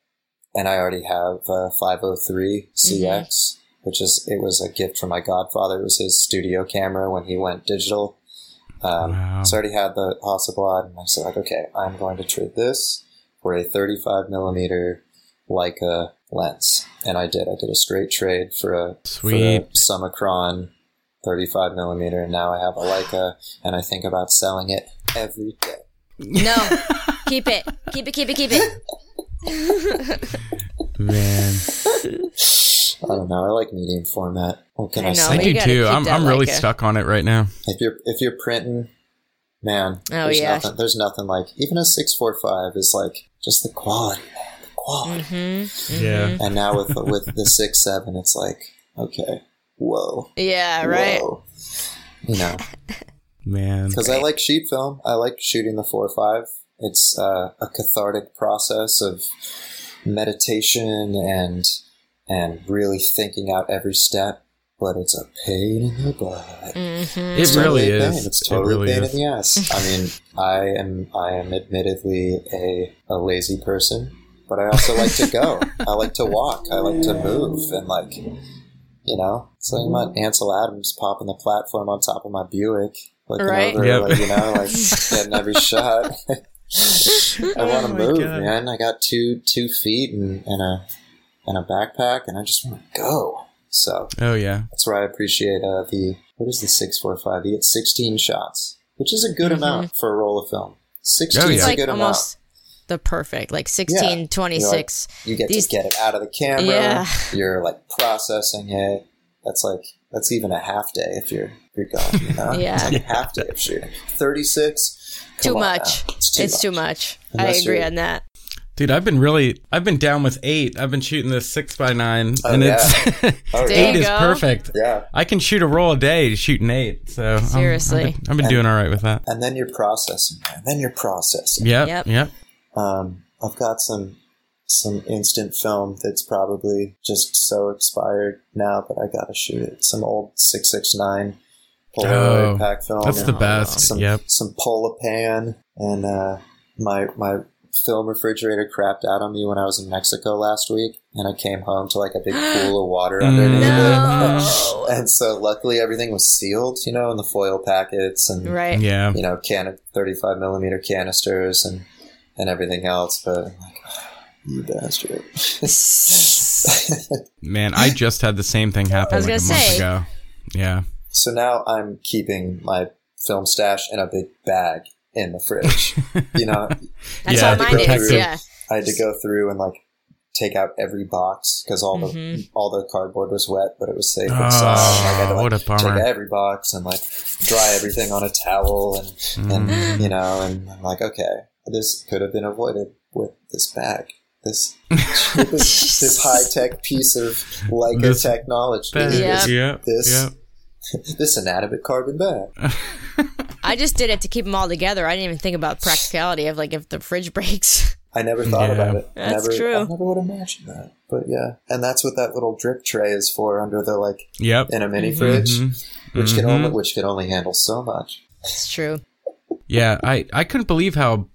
and I already have uh, 503 CX, which is it was a gift from my godfather. It was his studio camera when he went digital. Um, Wow. So I already had the Hasselblad, and I said, like, okay, I'm going to trade this for a 35 millimeter Leica lens, and I did. I did a straight trade for a for a Summicron 35 millimeter, and now I have a Leica, and I think about selling it every day. No. keep it. Keep it, keep it, keep it. Man, I don't know. I like medium format. What can I, I know. say? I do too. I'm I'm really Leica. stuck on it right now. If you're if you're printing, man, Oh, there's yeah. nothing. There's nothing like even a six four five is like just the quality, man, the quality. Mm-hmm. Yeah. And now with with the six seven, it's like okay, whoa, Yeah, right. whoa. You know, Man. because I like sheet film. I like shooting the four five. It's uh, a cathartic process of meditation and and really thinking out every step. But it's a pain in the butt. Mm-hmm. It It's really totally a pain. is. It's It totally really pain is. in the ass. I mean, I am I am admittedly a, a lazy person, but I also like to go. I like to walk. I like to move and like you know, it's like my Ansel Adams popping the platform on top of my Buick, looking Right. over, Yep. like you know, like getting every shot. I want to Oh move, God. man. I got two two feet and, and a and a backpack, and I just want to go. So Oh yeah. that's where I appreciate uh, the what is the six four five? You get sixteen shots, which is a good amount for a roll of film. Sixteen Oh, yeah. is It's a like good almost the perfect, like 16, Yeah. 26. amount. You get these- to get it out of the camera. Yeah. You're like processing it. That's like that's even a half day if you're if you're going. You know? Yeah. it's like a half day of shooting. Thirty six. Too much. It's too it's much. too much. Unless I agree on that. Dude, I've been really, I've been down with eight. I've been shooting this six by nine, Oh, and yeah. it's Oh, There eight is go. perfect. Yeah. I can shoot a roll a day shooting eight. So I'm- Seriously. I've been, I've been doing all right with that. And then you're processing. And then you're processing. Yep, Yep. yep. Um, I've got some some instant film that's probably just so expired now but I gotta shoot it. Some old six six nine Polaroid Oh, pack film. That's the and best. Some Yep. some Polapan and uh, my my film refrigerator crapped out on me when I was in Mexico last week, and I came home to like a big pool of water underneath No. it. And so luckily everything was sealed, you know, in the foil packets and Right. Yeah. you know, can 35 millimeter canisters and and everything else. But I'm like, you bastard. Man, I just had the same thing happen I like a gonna month say. ago. Yeah. so now I'm keeping my film stash in a big bag in the fridge. you know, That's Yeah, how mine is. protective. Yeah. I had to go through and like take out every box because all the Mhm. all the cardboard was wet, but it was safe Oh, inside. Like, I had to, like, what a take bummer. out every box and like dry everything on a towel and Mm. and you know and I'm like okay this could have been avoided with this bag this this, this high tech piece of Leica This technology Bad. Yeah. Yep. This- Yep. this inanimate carbon bag I just did it to keep them all together. I didn't even think about practicality of like if the fridge breaks. I never thought Yeah. about it That's never, true. I never would imagine that but yeah and that's what that little drip tray is for under the like Yep. in a mini Mhm. fridge Mhm. which can Mhm. only which can only handle so much It's true. Yeah, I I couldn't believe how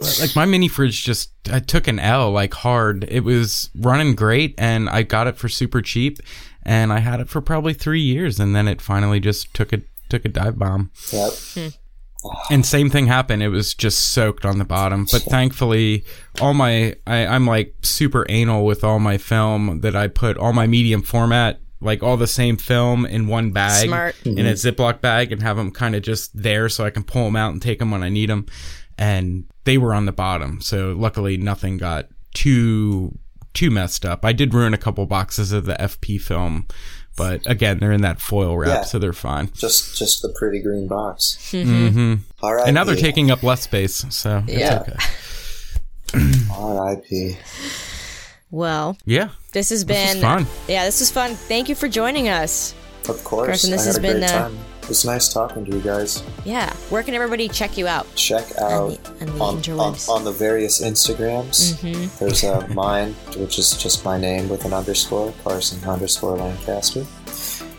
like my mini fridge just I took an L like hard. It was running great and I got it for super cheap and I had it for probably 3 years and then it finally just took a took a dive bomb. yep hmm. And same thing happened. It was just soaked on the bottom. But thankfully, all my I, I'm like super anal with all my film that I put all my medium format, like all the same film in one bag, Smart. in a mm-hmm. Ziploc bag, and have them kind of just there so I can pull them out and take them when I need them. And they were on the bottom, so luckily nothing got too too messed up. I did ruin a couple boxes of the FP film, but again, they're in that foil wrap, Yeah. so they're fine. just just the pretty green box hmm all right And now they're taking up less space, so Yeah. it's okay. R.I.P. Well, Yeah. this has This been was fun. Yeah, this was fun. Thank you for joining us. Of course. Carson, this I has a been, great uh, time. It was nice talking to you guys. Yeah. Where can everybody check you out? Check out the- on the on, on, on the various Instagrams. Mhm. There's uh, mine, which is just my name with an underscore, Carson underscore Lancaster.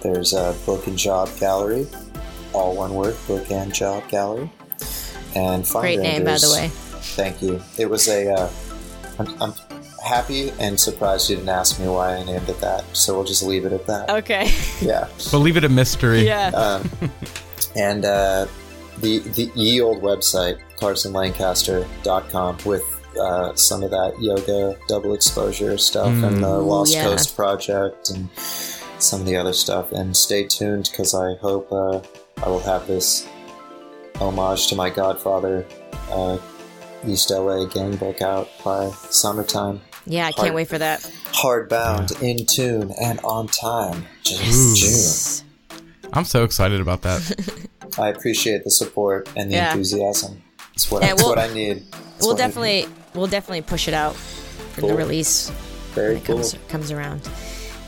There's a book and job gallery, all one word, book and job gallery. And Great name, by the way. Thank you. It was a. Uh, I'm, I'm happy and surprised you didn't ask me why I named it that. So we'll just leave it at that. Okay. Yeah. We'll leave it a mystery. yeah. Um, and uh, the the ye old website carsonlancaster.com with uh, some of that yoga double exposure stuff and the Mm. Lost Yeah. Coast project and some of the other stuff. And stay tuned because I hope uh, I will have this homage to my godfather uh, East LA gang book out by summertime. Yeah, I can't wait for that. Hardbound, in tune, and on time. Just June. I'm so excited about that. I appreciate the support and the Yeah. enthusiasm. It's what, Yeah, it's we'll- what I need. It's We'll what I need. definitely we'll definitely push it out for the release Very when it cool. comes comes around.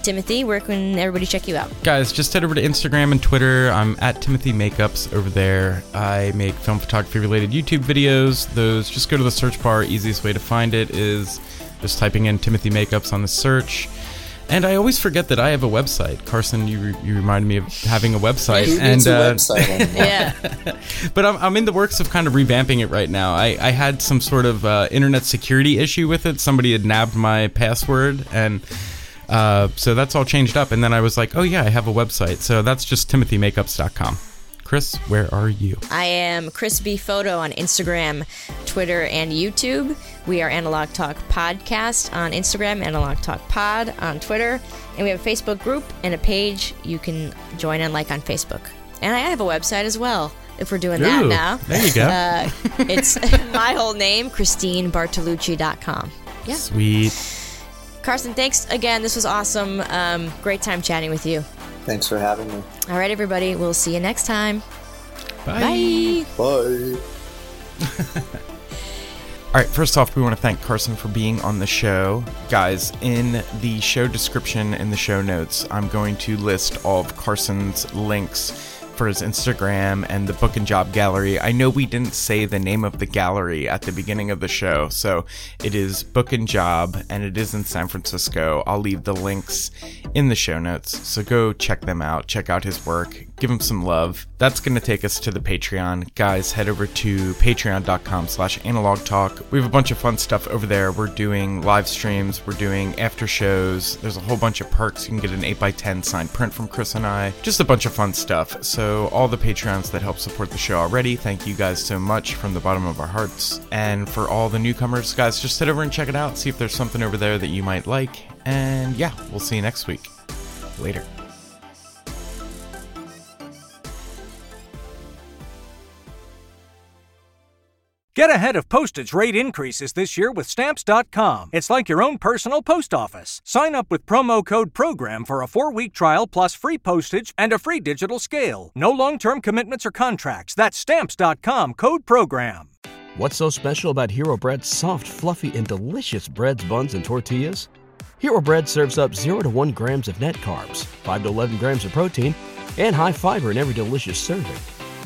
Timothy, where can everybody check you out? Guys, just head over to Instagram and Twitter. I'm at Timothy Makeups over there. I make film photography related YouTube videos. Those just go to the search bar. Easiest way to find it is just typing in Timothy Makeups on the search. And I always forget that I have a website. Carson, you, you reminded me of having a website. Who and needs a uh, website? Yeah. but I'm, I'm in the works of kind of revamping it right now. I, I had some sort of uh, internet security issue with it. Somebody had nabbed my password, and uh, so that's all changed up. And then I was like, oh yeah, I have a website. So that's just timothymakeups.com. Chris, where are you? I am Chris B Photo on Instagram, Twitter, and YouTube. We are Analog Talk Podcast on Instagram, Analog Talk Pod on Twitter, and we have a Facebook group and a page you can join and like on Facebook. And I have a website as well. If we're doing that now, there you go. Uh, it's my whole name, ChristineBartolucci.com. Yeah, Sweet. Carson, thanks again. This was awesome. Um, great time chatting with you. Thanks for having me. All right, everybody. We'll see you next time. Bye. Bye. Bye. All right, first off, we want to thank Carson for being on the show. Guys, in the show description in the show notes, I'm going to list all of Carson's links for his Instagram and the book and job gallery. I know we didn't say the name of the gallery at the beginning of the show, so it is Book and Job and it is in San Francisco. I'll leave the links in the show notes, so go check them out, check out his work, give him some love. That's going to take us to the Patreon. Guys, head over to patreon.com slash analog talk. We have a bunch of fun stuff over there. We're doing live streams, we're doing after shows. There's a whole bunch of perks. You can get an 8x10 signed print from Chris and I. Just a bunch of fun stuff. So, all the Patreons that help support the show already, thank you guys so much from the bottom of our hearts. And for all the newcomers, guys, just head over and check it out. See if there's something over there that you might like. And yeah, we'll see you next week. Later. Get ahead of postage rate increases this year with Stamps.com. It's like your own personal post office. Sign up with promo code PROGRAM for a four week trial plus free postage and a free digital scale. No long term commitments or contracts. That's Stamps.com code PROGRAM. What's so special about Hero Bread's soft, fluffy, and delicious breads, buns, and tortillas? Hero Bread serves up 0 to 1 grams of net carbs, 5 to 11 grams of protein, and high fiber in every delicious serving.